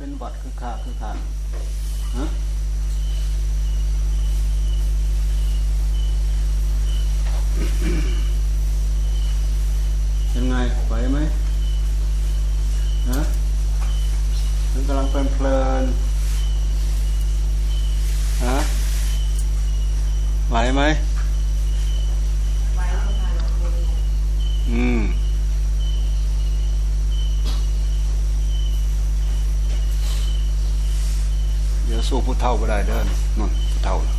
เป็นบัตรคือขาคือขาฮะยังไงไหวไหมฮะมันกำลังเพลินเพลินฮะไหวไหมอืม เดี๋ยว สู้ผู้เฒ่าไม่ได้เด้อนนนผู้เฒ่าน่ะ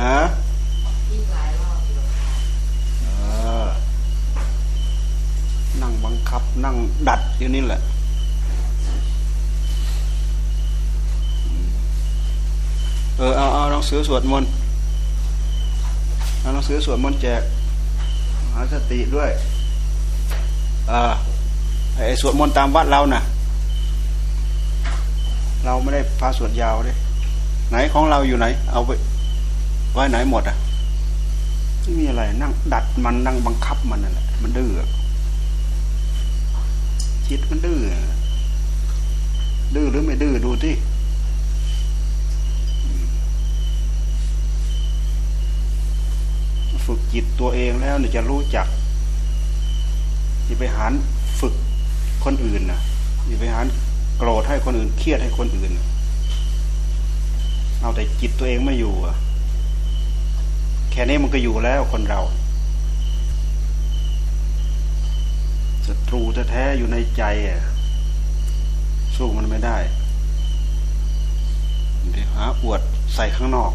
ฮะเออนั่งบังคับ นั่งดัดอยู่นี่แหละเออเอาเอาหนังสือสวดมนต์เอาหนังสือสวดมนต์แจกหาสติด้วย ไอ้สวดมนต์ตามวัดเรานะ่ะ เราไม่ได้พาสวดยาวเลยไหนของเราอยู่ไหน เอาไปไว้ไหนหมดอะไม่มีอะไร นั่งดัดมันนั่งบังคับมันนั่นแหละมันดื้อจิตมันดื้อดื้อหรือไม่ดื้อดูที่ฝึกจิตตัวเองแล้วเนี่ยจะรู้จัก อย่าไปหารฝึกคนอื่นนะอย่าไปหารโกรธให้คนอื่นเครียดให้คนอื่น เอาแต่จิตตัวเองไม่อยู่อะแค่นี้มันก็อยู่แล้วคนเราศัตรูแท้ๆอยู่ในใจอะสู้มันไม่ได้เดี๋ยวหาอวดใส่ข้างนอก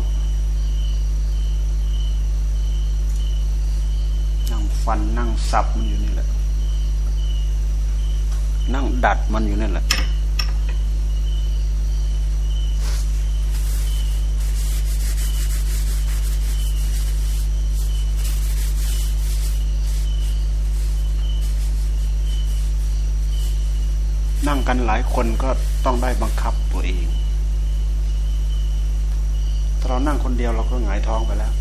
นั่งฟันนั่งสับมันอยู่นี่แหละ นั่งดัดมันอยู่นั่นแหละนั่งกันหลายคนก็ต้องได้บังคับตัวเอง ถ้าเรานั่งคนเดียวเราก็หงายท้องไปแล้ว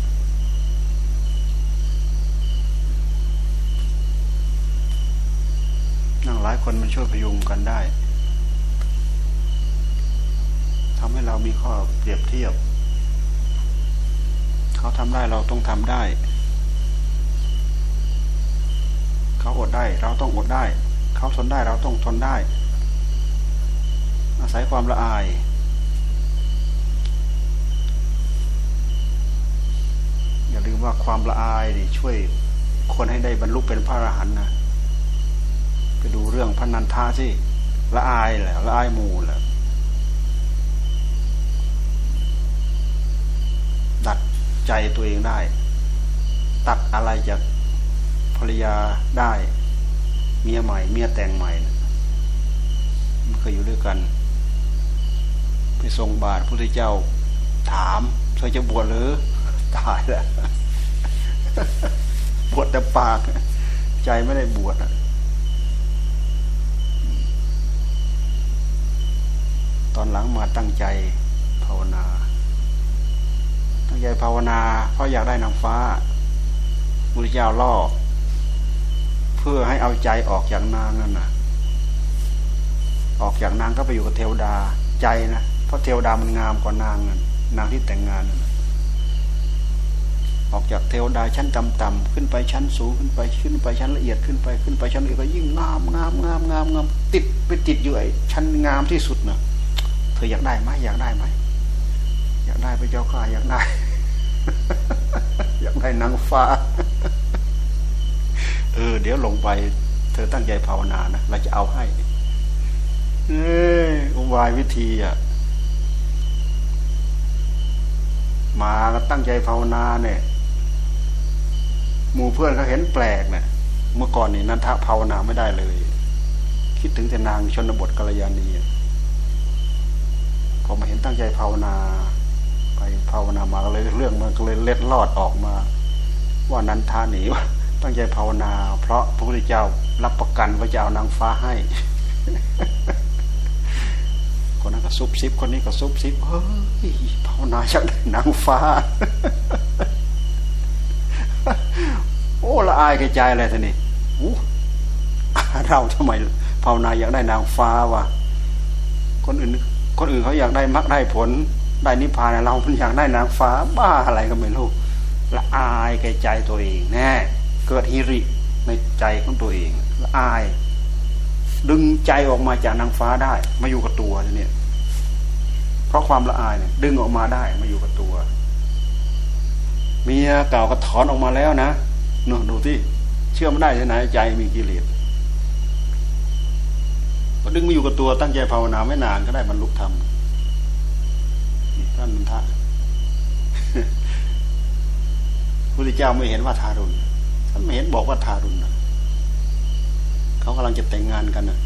นั่ง หลายคนมันช่วยพยุงกันได้ทำให้เรามีข้อเปรียบเทียบ เขาทำได้เราต้องทำได้ เขาอดได้เราต้องอดได้ เขาทนได้เราต้องทนได้ อาศัยความละอายอย่าลืมว่าความละอายนี่ช่วยคนให้ได้บรรลุเป็นพระอรหันต์นะ ดูเรื่องพนันทาสิละอายแหละละอายมูแหละดัดใจตัวเองได้ ตัดอะไรจากภรรยาได้ เมียใหม่ เมียแต่งใหม่นะมันเคยอยู่ด้วยกัน ไปทรงบาทพุทธเจ้า ถามเธอจะบวชหรือตายแล้วบวชแต่ปาก ใจไม่ได้บวชอะ ตอนหลังมาตั้งใจภาวนา ตั้งใจภาวนา เพราะอยากได้นางฟ้าพุทธเจ้าล่อเพื่อให้เอาใจออกจากนางนั่นนะออกจากนางก็ไปอยู่กับเทวดาใจนะเพราะเทวดามันงามกว่านางนั่นนางที่แต่งงานนั่นออกจากเทวดาชั้นต่ำๆขึ้นไปชั้นสูงขึ้นไปขึ้นไปชั้นละเอียดขึ้นไปขึ้นไปชั้นละเอียดก็ยิ่งงามงามงามงามงามติดไปติดอยู่ไอ้ชั้นงามที่สุดน่ะ เธออยากได้ไหมอยากได้ไหมอยากได้ไปเจ้าข้าอยากได้ อยากได้นางฟ้าเออเดี๋ยวลงไป เธอตั้งใจภาวนานะเราจะเอาให้เอ้อุบายวิธีอะมาก็ตั้งใจภาวนาเนี่ยหมู่เพื่อนเขาเห็นแปลกเนะี่ยเมื่อก่อนนี่นันทะภาวนาไม่ได้เลย คิดถึงแต่นางชนบทกัลยาณี พอมาเห็นตั้งใจภาวนา ไปภาวนามาก็เลยเรื่องมันก็เลยเล็ดลอดออกมา ว่านันทาหนีว่าตั้งใจภาวนา เพราะพระพุทธเจ้ารับประกันว่าจะเอานางฟ้าให้ คนนั้นก็ซุบซิบคนนี้ก็ซุบซิบเฮ้ยภาวนาชักได้นางฟ้า โอ้ละอายกระจายอะไรท่านี่เราทำไมภาวนาอยากได้นางฟ้าวะคนอื่น คนอื่นเขาอยากได้มรรคได้ผลได้นิพพานเราอยากได้นางฟ้าบ้าอะไรก็ไม่รู้ละอายแก่ใจตัวเองแน่เกิดฮิริในใจของตัวเองละอาย ดึงใจออกมาจากนางฟ้าได้ มาอยู่กับตัวเนี่ย เพราะความละอายเนี่ย ดึงออกมาได้มาอยู่กับตัว เมียเก่าก็ถอนออกมาแล้วนะเนาะดูที่เชื่อไม่ได้ที่ไหนใจมีกิเลส ก็ดึงมาอยู่กับตัวตั้งใจภาวนาไม่นานก็ได้บรรลุธรรมท่านมันทะพุทธเจ้าไม่เห็นว่าทารุณท่านไม่เห็นบอกว่าทารุณนะเขากำลังจะแต่งงานกันนะ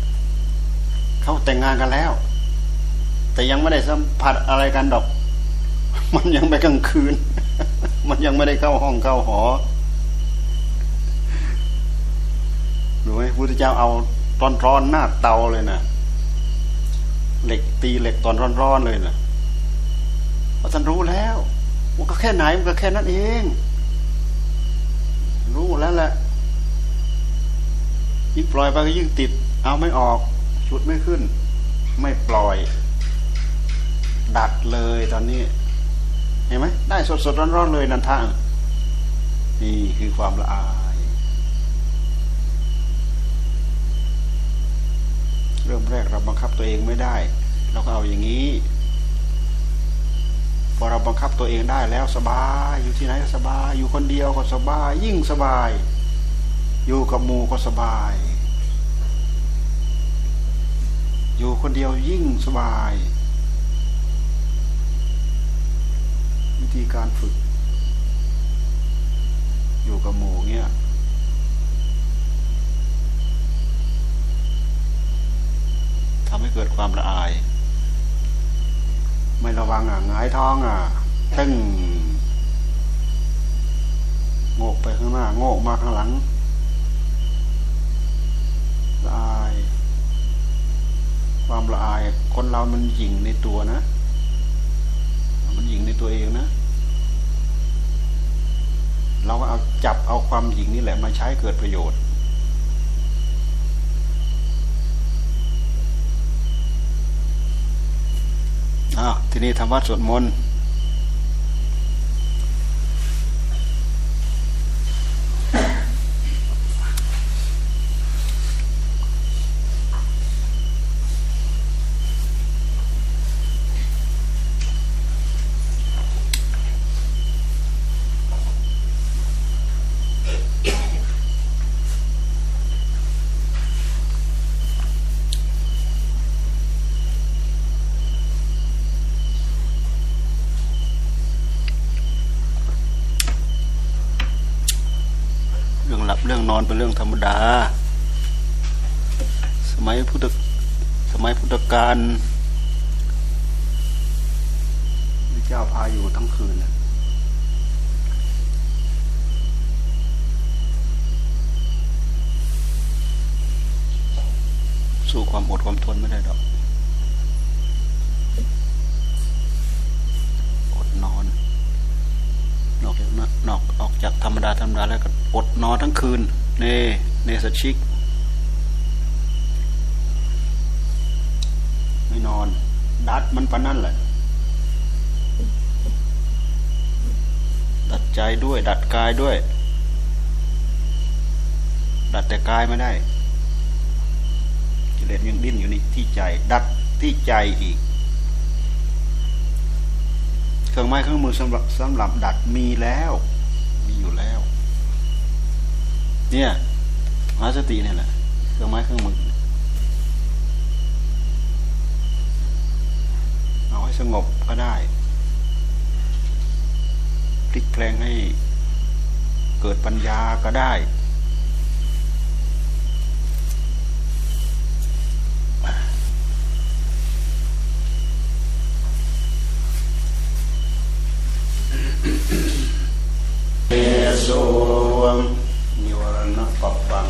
เขาแต่งงานกันแล้ว แต่ยังไม่ได้สัมผัสอะไรกันดอก มันยังไปกลางคืน มันยังไม่ได้เข้าห้องเข้าหอดูไหมพุทธเจ้าเอา ตอนร้อนหน้าเตาเลยนะเหล็กตีเหล็กตอนร้อนๆเลยนะเพราะท่านรู้แล้วมันก็แค่ไหนมันก็แค่นั้นเอง รู้แล้วแหละยิ่งปล่อยไปก็ยิ่งติด เอาไม่ออกชุดไม่ขึ้น ไม่ปล่อย ดัดเลยตอนนี้ เห็นไหมได้สดสดร้อนๆเลยนันทางนี่คือความละอาย เริ่มแรกเราบังคับตัวเองไม่ได้ เราก็เอาอย่างนี้พอเราบังคับตัวเองได้แล้วสบายอยู่ที่ไหนก็สบาย อยู่คนเดียวก็สบาย ยิ่งสบาย อยู่กับหมู่ก็สบาย อยู่คนเดียวยิ่งสบาย วิธีการฝึก อยู่กับหมู่เงี้ย ทำให้เกิดความละอาย ไม่ระวังอะงายท้องอะตึ้งโงกไปข้างหน้า โงกมาข้างหลังละอาย ความละอาย คนเรามันหยิ่งในตัวนะ มันหยิ่งในตัวเองนะ เราก็เอาจับเอาความหยิ่งนี่แหละมาใช้เกิดประโยชน์อ้าว ทีนี้ทำวัดสวดมนต์น อนเป็นเรื่องธรรมดา สมัยพุทธสมัยพุทธกาลพระเจ้าพาอยู่ทั้งคืนสู้ความอดความทนไม่ได้ดอกนอกออกจากธรรมดาธรรมดาแล้วก็อดนอนทั้งคืน เนเนสชิก ไม่นอน ดัดมันปนนั่นแหละ ดัดใจด้วย ดัดกายด้วย ดัดแต่กายไม่ได้กิเลสยังดิ้นอยู่นี่ที่ใจ ดัดที่ใจอีก เครื่องไม้เครื่องมือสำหรับสำหรับดัดมีแล้ว มีอยู่แล้ว เนี่ยมหาสติเนี่ยแหละเครื่องไม้เครื่องมือเอาให้สงบก็ได้พลิกแปลงให้เกิดปัญญาก็ได้นิวรณปัปปัง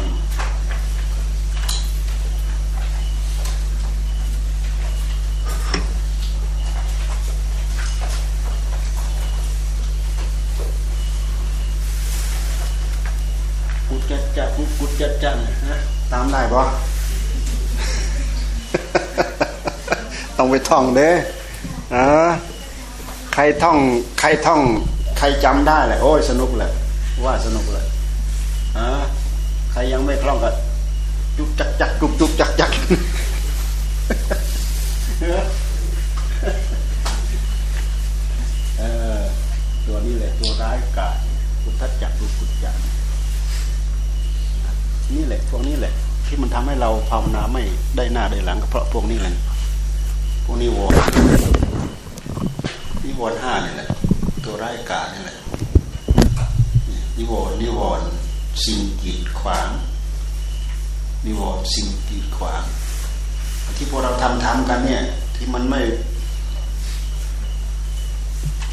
กุดจัดจัดกุดกุดจัดจัดนะตามได้ปะ ต้องไปท่องเด้อใครท่อง ใครท่อง ใครจำได้แหละโอ้ยสนุกเลยว่าสนุกเลยอใครยังไม่คล่องก็จุกจักจักจุกจุกจักจักเออตัวนี้แหละตัวร้ายกาจกุทัดจักกุกุจักนี่แหละพวกนี้แหละ ที่มันทำให้เราภาวนาไม่ได้หน้าได้หลังก็เพราะพวกนี้แหละ วกนี้วอนนิวรณ์ห้านี่แหละ ตัวร้ายกาจนี่แหละนิวรณ์นิวรณ์สิ่งกีดขวาง นิวรณ์สิ่งกีดขวาง ที่พวกเราทำทำกันเนี่ย ที่มันไม่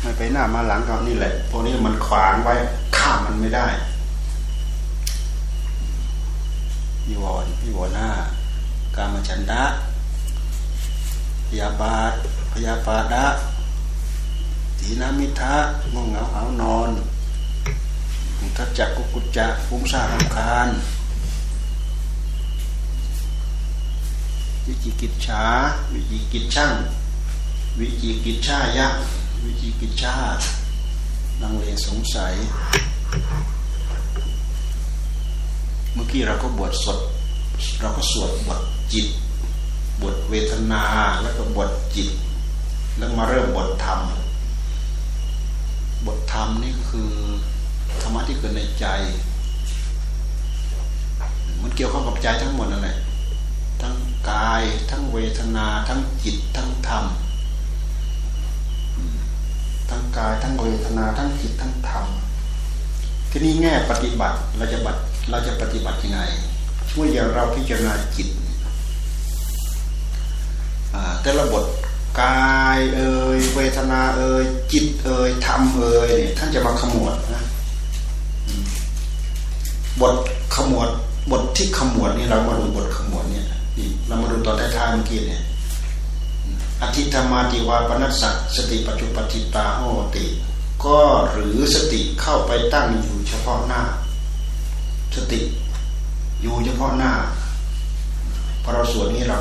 ไม่ไปหน้ามาหลังก็นี่แหละ พวกนี้มันขวางไว้ข้ามมันไม่ได้นิวรณ์นิวรณ์ห้าการมฉันทะ พยาบาท พยาบาดะทีนามิทะง่วงเหงาหานอนทัดจักกุกุจจะฟุ้งซ่านรำคาญวิจิกิจฉาวิจิกิจช่างวิจิกิจชายะวิจิกิจชาลังเลสงสัย เมื่อกี้เราก็บวชสด เราก็สวดบทจิต บทเวทนาแล้วก็บทจิต แล้วมาเริ่มบทธรรม บทธรรมนี่คือธรรมะที่เกิดในใจ มันเกี่ยวข้องกับใจทั้งหมดนั่นแหละทั้งกาย ทั้งเวทนา ทั้งจิต ทั้งธรรม ทั้งกาย ทั้งเวทนา ทั้งจิต ทั้งธรรม ทีนี้แง่ปฏิบัติ เราจะบัติเราจะปฏิบัติยังไงเมื่ออย่างเราพิจารณาจิต แต่ละบทกายเอ่ยเวทนาเอ่ยจิตเอ่ยธรรมเอ่ยเนี่ยท่านจะมาขมวดนะบทขมวด บทที่ขมวดนี่เรามาดูบทขมวดเนี่ยเรามาดูตอนท้ายๆเมื่อกี้เนี่ยอธิธรรมาติวาปนัสสะสติปัจจุปติตาโหติ ก็หรือสติเข้าไปตั้งอยู่เฉพาะหน้า สติอยู่เฉพาะหน้าพอเราสวดนี้เรา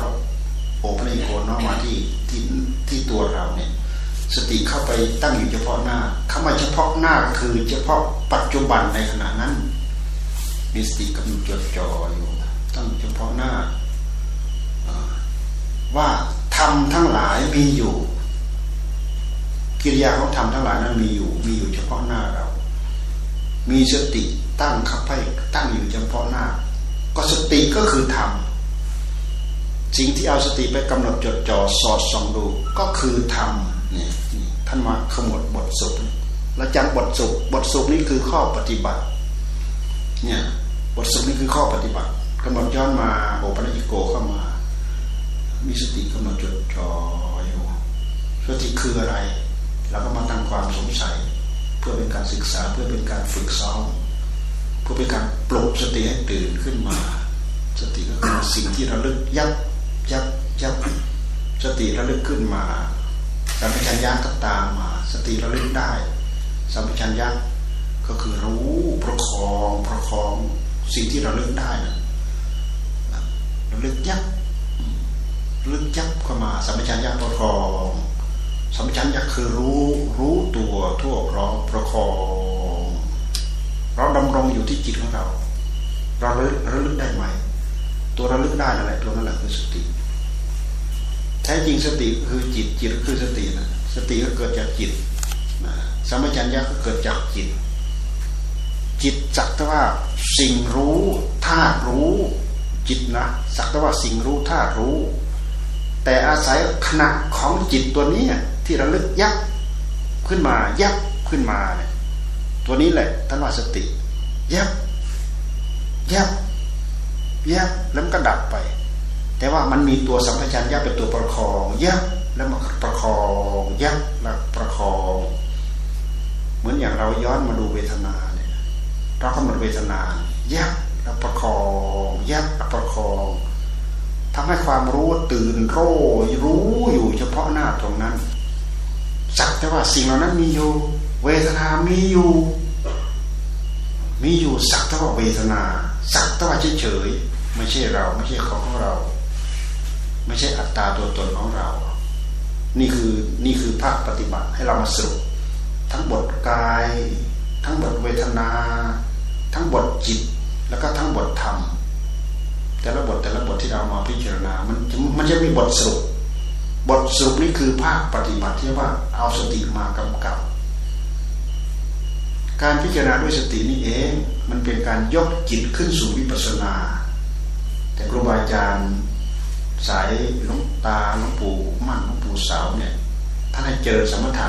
โอปนิโกน้อมมาที่ที่ที่ตัวเราเนี่ยสติเข้าไปตั้งอยู่เฉพาะหน้าคำว่าเฉพาะหน้าคือเฉพาะปัจจุบันในขณะนั้น มีสติกำลังจดจ่ออยู่ตั้งเฉพาะหน้า ว่าธรรมทั้งหลายมีอยู่ กิริยาของธรรมทั้งหลายนั้นมีอยู่ มีอยู่เฉพาะหน้าเรา มีสติตั้งเขับให้ตั้งอยู่เฉพาะหน้า ก็สติก็คือธรรม สิ่งที่เอาสติไปกำหนดจดจ่อสอดส่องดูก็คือธรรมเนี่ยท่านมาขมวดบทสุขแล้วจำบทสุขบทสุขนี้คือข้อปฏิบัติเนี่ยบทสุขนี้คือข้อปฏิบัติกำหนดย้อนมาโอปัญิโกเข้ามา มีสติกำหนดจดจ่ออยู่สติคืออะไรเราก็มาตั้งความสงสัย เพื่อเป็นการศึกษาเพื่อเป็นการฝึกซ้อมเพื่อเป็นการปลุกสติให้ตื่นขึ้นมา สติก็คือสิ่งที่ระลึกยับ ยับยับสติระลึกขึ้นมาสัมปชัญญะก็ตามมา สติระลึกได้ สัมปชัญญะก็คือรู้ประคองประคองสิ่งที่เราลึกได้นะเราลึกยับลึกยับเข้ามาสัมปชัญญะประคองสัมปชัญญะคือรู้รู้ตัวทั่วพร้อมประคองเราดำรงอยู่ที่จิตของเรา เราระลึกได้ไหม ตัวระลึกได้อะไรตัวนั่นแหละคือสติ แท้จริงสติคือจิตจิตคือสตินะสติก็เกิดจากจิตสัมปชัญญะก็เกิดจากจิต จิตสักแต่ว่าสิ่งรู้ธาตุรู้ จิตนะสักแต่ว่าสิ่งรู้ธาตุรู้ แต่อาศัยขณะของจิตตัวนี้ที่ระลึกยับขึ้นมายับขึ้นมาเนี่ยตัวนี้แหละท่านว่าสติยับยับยับแล้วมันก็ดับไป แต่ว่ามันมีตัวสัมผัสยับเป็นตัวประคองยับแล้วมาประคองยับแล้วประคอง เหมือนอย่างเราย้อนมาดูเวทนาเนี่ยเรากำหนดเวทนายับแล้วประคองยับประคองทำให้ความรู้ตื่นโรยรู้อยู่เฉพาะหน้าตรงนั้นสักแต่ว่าสิ่งเหล่านั้นมีอยู่ เวทนามีอยู่ มีอยู่สักเท่ว่าเวทนา สักเท่าเฉยๆไม่ใช่เราไม่ใช่ของของเรา ไม่ใช่อัตตาตัวตนของเรา นี่คือนี่คือภาคปฏิบัติให้เรามาสรุปทั้งบทกาย ทั้งบทเวทนา ทั้งบทจิต แล้วก็ทั้งบทธรรม แต่ละบทแต่ละบทที่เรามาพิจารณา มันมันจะมีบทสรุป บทสรุปนี่คือภาคปฏิบัติที่ว่าเอาสติมากำกับการพิจารณาด้วยสตินี่เอง มันเป็นการยกจิตขึ้นสู่วิปัสสนา แต่ครูบาอาจารย์ สายหลวงตาหลวงปู่มั่นหลวงปู่สาวเนี่ยท่านให้เจริญสมถะ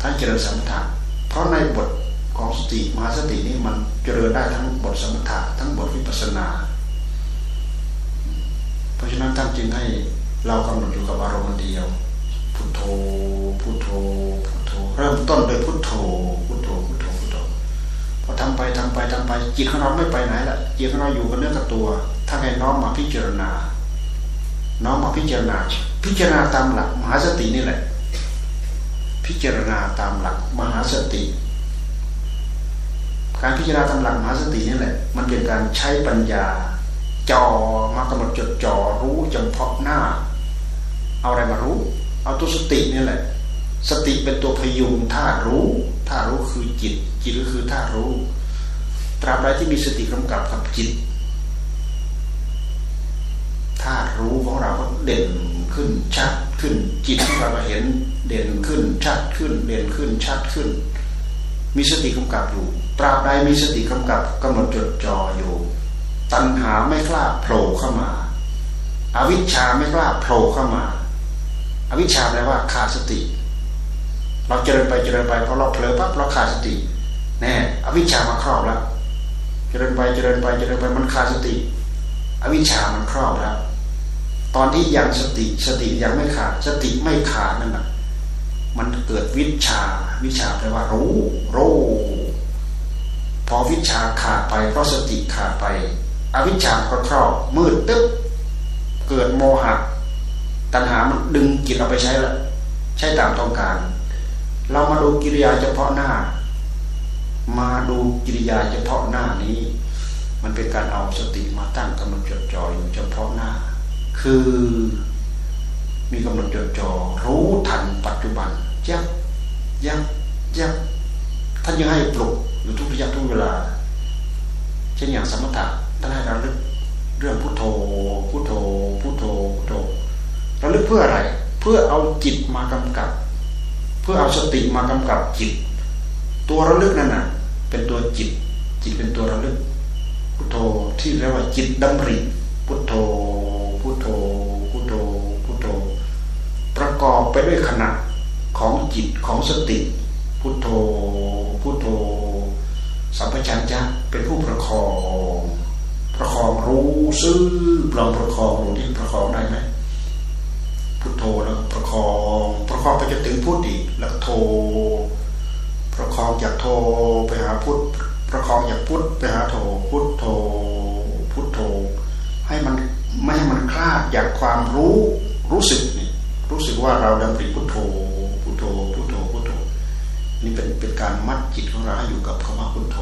ท่านเจริญสมถะเพราะในบทของสติมหาสตินี่มันเจริญได้ทั้งบทสมถะทั้งบทวิปัสสนา เพราะฉะนั้นท่านจึงให้เรากำหนดอยู่กับอารมณ์เดียวพุทโธพุทโธพุทโธเริ่มต้นโดยพุทโธพุทโธพุทโธพุทโธพอทำไปทำไปทำไปจิตของเราไม่ไปไหนละจิตของเราอยู่กับเนื้อกับตัว ถ้าให้น้อมมาพิจารณา น้อมมาพิจารณา พิจารณาตามหลัก มหาสตินี่แหละ พิจารณาตามหลักมหาสติ การพิจารณาตามหลักมหาสตินี่แหละ มันเป็นการใช้ปัญญาจอมากำหนดจดจ่อรู้จำเพาะหน้า เอาอะไรมารู้ เอาตัวสตินี่แหละ สติเป็นตัวพยุงธาตุรู้ธาตุรู้คือจิต จิตก็คือธาตุรู้ ตราบใดที่มีสติกำกับกับจิต ธาตุรู้ของเราก็เด่นขึ้นชัดขึ้น จิตของเราก็เห็นเด่นขึ้นชัดขึ้น เด่นขึ้นชัดขึ้น มีสติกำกับอยู่ตราบใดมีสติกำกับกำหนดจดจ่ออยู่ ตัณหาไม่กล้าโผล่เข้ามาอาวิชชาไม่กล้าโผล่เข้ามาอวิชชาแปลว่าขาดสติ เราเจริญไปเจริญไปพอเราเผลอปั๊บเราขาดสติแน่อวิชชามาครอบแล้ว เจริญไปเจริญไปเจริญไปมันขาดสติ อวิชชามันครอบแล้ว ตอนที่ยังสติสติยังไม่ขาด สติไม่ขาดนั่นแหะมันเกิดวิชาวิชาแปลว่า รู้รู้พอวิชาขาดไปเพราะสติขาดไป อวิชชาก็ครอบมืดตึ๊บเกิดโมหะ ตัณหามันดึงจิตเอาไปใช้ละใช้ตามต้องการ เรามาดูกิริยาเฉพาะหน้า มาดูกิริยาเฉพาะหน้านี้ มันเป็นการเอาสติมาตั้งกำหนดจดจ่ออยู่เฉพาะหน้า คือมีกำหนดจดจ่อรู้ทันปัจจุบันยับยับยับท่านยังให้ปลุกอยู่ทุกระยะทุกเวลา เช่นอย่างสมถะท่านให้เราเรื่องเรื่องพุทโธพุทโธพุทโธพุทโธระลึกเพื่ออะไร เพื่อเอาจิตมากำกับ เพื่อเอาสติมากำกับจิต ตัวระลึกนั่นน่ะ เป็นตัวจิต จิตเป็นตัวระลึกพุทโธที่เรียกว่าจิตดำริพุทโธ ไปด้วยขณะของจิตของสติ พุทโธพุทโธสัมปชัญญะเป็นผู้ประคองประคองรู้ซื่อลองประคองรู้ที่ประคองได้ไหมพุทโธแล้วประคองประคองไปจนถึงพุทธอีกแล้วโทประคองจากโทไปหาพุทธประคองจากพุทธไปหาโทพุทโธพุทโธให้มันไม่ให้มันคลาดจากความรู้รู้สึกนี่ รู้สึกว่าเราดำริพุทโธพุทโธพุทโธพุทโธนี่เป็นเป็นการมัดจิตของเราให้อยู่กับคำว่าพุทโธ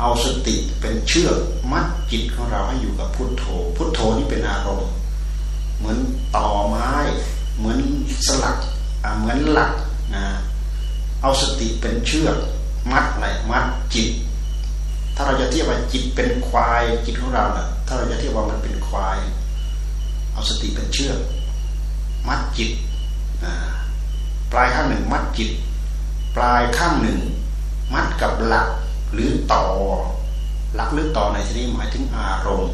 เอาสติเป็นเชือกมัดจิตของเราให้อยู่กับพุทโธ พุทโธนี่เป็นอารมณ์ เหมือนต่อไม้ เหมือนสลักเหมือนหลักนะเอาสติเป็นเชือกมัดอะไรมัดจิต ถ้าเราจะเทียบว่าจิตเป็นควายจิตของเรานะ่ะถ้าเราจะเทียบว่ามันเป็นควาย เอาสติเป็นเชือก มัดจิตปลายข้างหนึ่งมัดจิต ปลายข้างหนึ่ง มัดกับหลักหรือต่อ หลักหรือต่อในที่นี้หมายถึงอารมณ์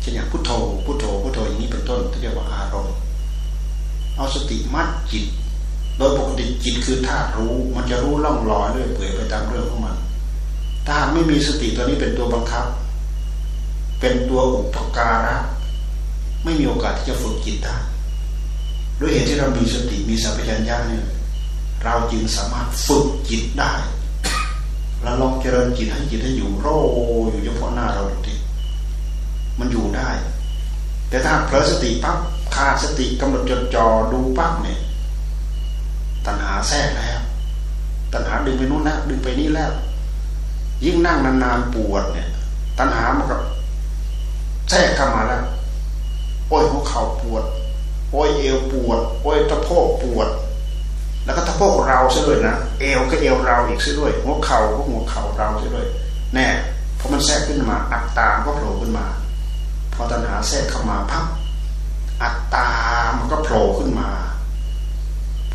เช่นอย่างพุทโธพุทโธพุทโธอย่างนี้เป็นต้นที่เรียกว่าอารมณ์ เอาสติมัดจิต โดยปกติจิตคือธาตุรู้มันจะรู้ล่องลอยเรื่อยเปื่อยไปตามเรื่องของมัน ถ้าไม่มีสติตัวนี้เป็นตัวบังคับ เป็นตัวอุปการะไม่มีโอกาสที่จะฝึกจิตได้ ด้วยเหตุที่เรามีสติมีสัมปชัญญะเนี่ยเราจึงสามารถฝึกจิตได้เราลองเจริญจิตให้จิตให้อยู่โรอยู่เฉพาะหน้าเราดูทีมันอยู่ได้ แต่ถ้าเพลสติปั๊บขาดสติกำหนดจดจ่อดูปั๊บเนี่ยตัณหาแทรกแล้ว ตัณหาดึงไปนู้นแล้วดึงไปนี่แล้ว ยิ่งนั่งนานๆปวดเนี่ย ตัณหามันก็แทรกเข้ามาแล้วโอ้ยหัวเข่าปวด โอ้ยเอวปวดโอ้ยตะโพกปวด แล้วก็ตะโพกเราซะด้วยนะเอวก็เอวเราอีกซะด้วยหัวเข่าก็หัวเข่าเราซะด้วยแน่พอมันแทรกขึ้นมา อัตตาก็โผล่ขึ้นมา พอตัณหาแทรกเข้ามาพับอัตตามันก็โผล่ขึ้นมา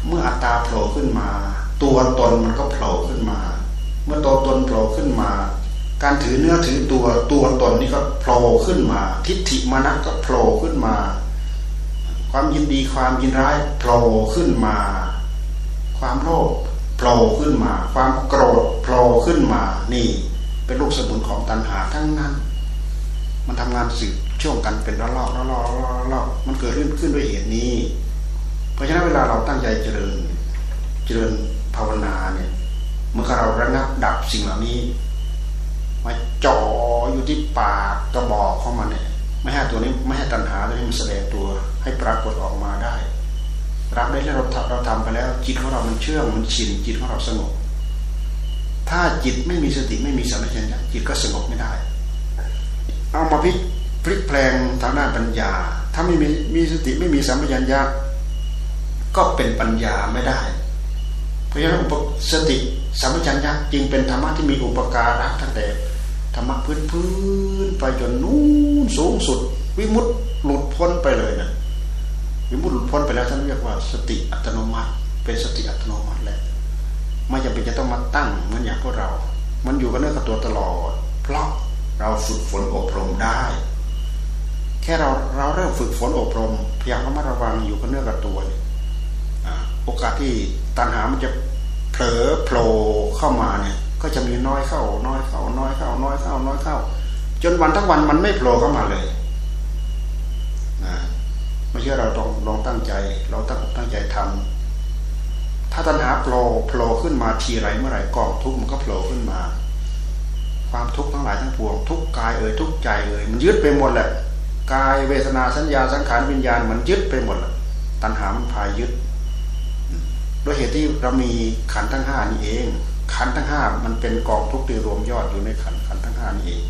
เมื่ออัตตาโผล่ขึ้นมา ตัวตนมันก็โผล่ขึ้นมา เมื่อตัวตนโผล่ขึ้นมา การถือเนื้อถือตัวตัวตนนี่ก็โผล่ขึ้นมา ทิฏฐิมานะก็โผล่ขึ้นมา ความยินดีความยินร้ายโผล่ขึ้นมา ความโลภโผล่ขึ้นมา ความโกรธโผล่ขึ้นมานี่ เป็นลูกสมุนของตัณหาทั้งนั้น มันทำงานสืบช่วงกันเป็นระลอกระลอกระลอกมันเกิดขึ้นขึ้นด้วยเหตุนี้ เพราะฉะนั้นเวลาเราตั้งใจเจริญเจริญภาวนาเนี่ยเมื่อเราระงับดับสิ่งเหล่านี้มาจ่ออยู่ที่ปากกระบอกของมันเนี่ย ไม่ให้ตัวนี้ไม่ให้ตัณหาตัวนี้มันแสดงตัวให้ปรากฏออกมาได้รับได้แล้วเราทำเราทำไปแล้ว จิตของเรามันเชื่องมันชินจิตของเราสงบถ้าจิตไม่มีสติไม่มีสัมผัสญาจิตก็สงบไม่ได้ เอามาพิพลิกแปลงทางด้านปัญญา ถ้าไม่มีมีสติไม่มีสัมปชัญญะก็เป็นปัญญาไม่ได้ เพราะฉะนั้นสติสัมปชัญญะจึงเป็นธรรมะที่มีอุปการะตั้งแต่ ธรรมะพื้นพื้นไปจนนู้นสูงสุด วิมุตต์หลุดพ้นไปเลยนะวิมุตต์หลุดพ้นไปแล้วท่านเรียกว่า สติอัตโนมัติ เป็นสติอัตโนมัติแล้วไม่จำเป็นจะต้องมาตั้งเหมือนอย่างพวกเรา มันอยู่กับเนื้อกับตัวตลอด เพราะเราฝึกฝนอบรมได้ แค่เราเราเริ่มฝึกฝนอบรมพยายามระมัดระวังอยู่กับเนื้อกับตัวเนี่ยโอกาสที่ตัณหามันจะเผลอโผล่เข้ามาเนี่ย ก็จะมีน้อยเข้า น้อยเข้า น้อยเข้า น้อยเข้า น้อยเข้า จนวันทั้งวันมันไม่โผล่เข้ามาเลยนะไม่ใช่เราต้องลองตั้งใจ เราตั้งตั้งใจทำถ้าตัณหาโผล่โผล่ขึ้นมาทีไรเมื่อไหร่กองทุกข์มันก็โผล่ขึ้นมา ความทุกข์ทั้งหลายทั้งปวง ทุกกายเอ่ยทุกใจเอ่ยมันยึดไปหมดแหละกายเวทนาสัญญาสังขารวิญญาณมันยึดไปหมดแหละตัณหามันพายยึดด้วยเหตุที่เรามีขันทั้งห้านี่เอง ขันทั้งห้ามันเป็นกองทุกข์ที่รวมยอดอยู่ในขันขันทั้งห้านี่เอง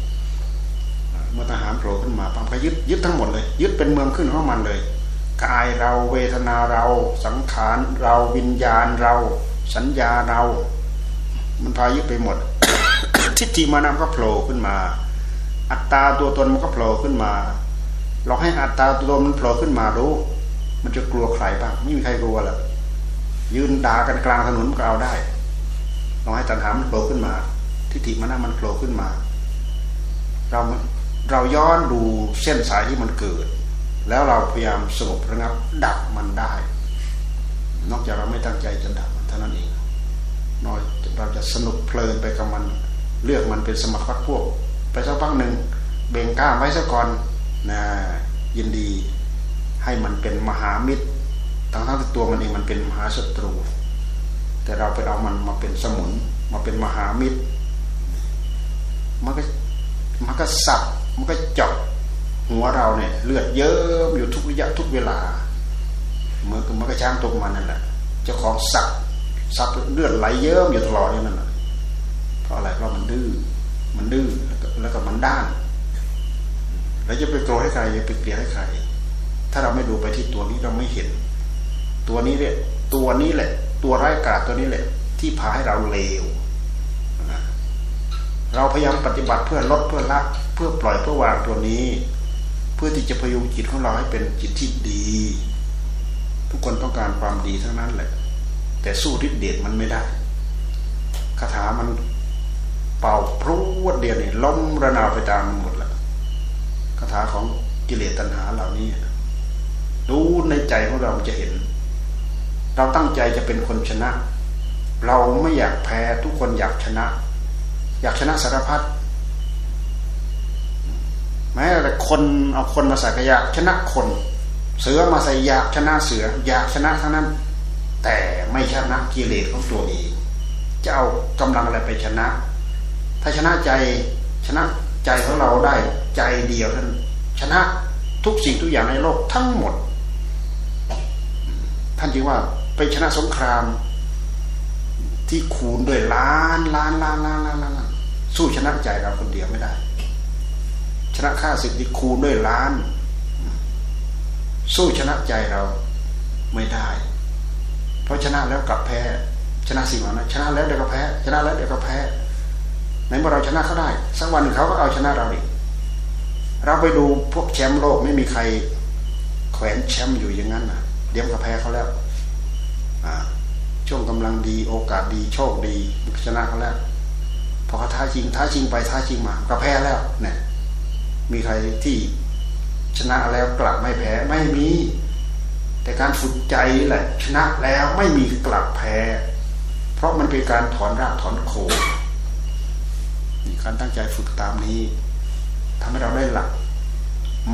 เมื่อทหารโผล่ขึ้นมาปั๊มก็ยึดยึดทั้งหมดเลย ยึดเป็นเมืองขึ้นของมันเลยกายเราเวทนาเราสังขารเราวิญญาณเรา สัญญาเรา มันพายึดไปหมด ทิฏฐิมานำก็โผล่ขึ้นมา อัตตาตัวตนมันก็โผล่ขึ้นมา เราให้อัตตาตัวตนมันโผล่ขึ้นมารู้ มันจะกลัวใครบ้างไม่มีใครกลัวหรอกยืนด่ากันกลางถนนก็เอาได้ ลองให้ตัณหามันโผล่ขึ้นมา ทิฏฐิมันน่ะมันโผล่ขึ้นมา เราเราย้อนดูเส้นสายที่มันเกิด แล้วเราพยายามสงบระงับดับมันได้ นอกจากเราไม่ตั้งใจจะดับมันเท่านั้นเองน้อยเราจะสนุกเพลินไปกับมัน เลือกมันเป็นสมัครรถพวก ไปสักพักหนึ่งเบ่งกล้าไว้ซะก่อนนะยินดีให้มันเป็นมหามิตรทั้งทั้งตัวมันเองมันเป็นมหาศัตรู แต่เราไปเอามันมาเป็นสมุน มาเป็นมหามิตร มันก็มันก็สับมันก็เจาะหัวเราเนี่ย เลือดเยิ้มอยู่ทุกระยะทุกเวลาเมื่อมันก็ช้างตกมันนั่นแหละเจ้าของสับสับเลือดไหลเยิ้มอยู่ตลอดอย่นั้นแหละเพราะอะไรเพราะมันดื้อมันดื้อแล้วก็มันด้านเราจะไปโกรธให้ใครจะไปเกลียดให้ใคร ถ้าเราไม่ดูไปที่ตัวนี้เราไม่เห็น ตัวนี้เนี่ยตัวนี้แหละ ตัวร้ายกาจตัวนี้แหละ ที่พาให้เราเลวเราพยายามปฏิบัติเพื่อลดเพื่อละเพื่อปล่อยเพื่อวางตัวนี้ เพื่อที่จะพยุงจิตของเราให้เป็นจิตที่ดี ทุกคนต้องการความดีทั้งนั้นแหละ แต่สู้ฤทธิเดชมันไม่ได้คาถามันเป่าพรวดเดียวนี่ล้มระนาวไปตามหมดแล้วคาถาของกิเลสตัณหาเหล่านี้ดูในใจของเราจะเห็น เราตั้งใจจะเป็นคนชนะ เราไม่อยากแพ้ทุกคนอยากชนะ อยากชนะสารพัดแม้แต่คนเอาคนมาใส่กยากชนะคน เสือมาใส่อยากชนะเสือ อยากชนะทั้งนั้น แต่ไม่ชนะกิเลสของตัวเองจะเอากำลังอะไรไปชนะ ถ้าชนะใจชนะใจของเราได้ใจเดียวท่านชนะทุกสิ่งทุกอย่างในโลกทั้งหมด ท่านจึงว่าไปชนะสงคราม ที่คูณด้วยล้านล้านล้านล้านล้านล้านสู้ชนะใจเราคนเดียวไม่ได้ ชนะค่าศึกที่คูณด้วยล้าน สู้ชนะใจเราไม่ได้ เพราะชนะแล้วกลับแพ้ ชนะสิ่งเหล่านั้นชนะแล้วเดี๋ยวก็แพ้ ชนะแล้วเดี๋ยวก็แพ้ในเมื่อเราชนะเขาได้ สักวันหนึ่งเขาก็เอาชนะเราอีกเราไปดูพวกแชมป์โลกไม่มีใครแขวนแชมป์อยู่อย่างนั้นนะ เดี๋ยวก็แพ้เขาแล้วช่วงกำลังดีโอกาสดีโชคดีชนะเขาแล้วพอเขาท้าชิงท้าชิงไปท้าชิงมาก็แพ้แล้วเนี่ยมีใครที่ชนะแล้วกลับไม่แพ้ไม่มี แต่การฝึกใจแหละชนะแล้วไม่มีกลับแพ้ เพราะมันเป็นการถอนรากถอนโคนมีการตั้งใจฝึกตามนี้ทำให้เราได้หลัก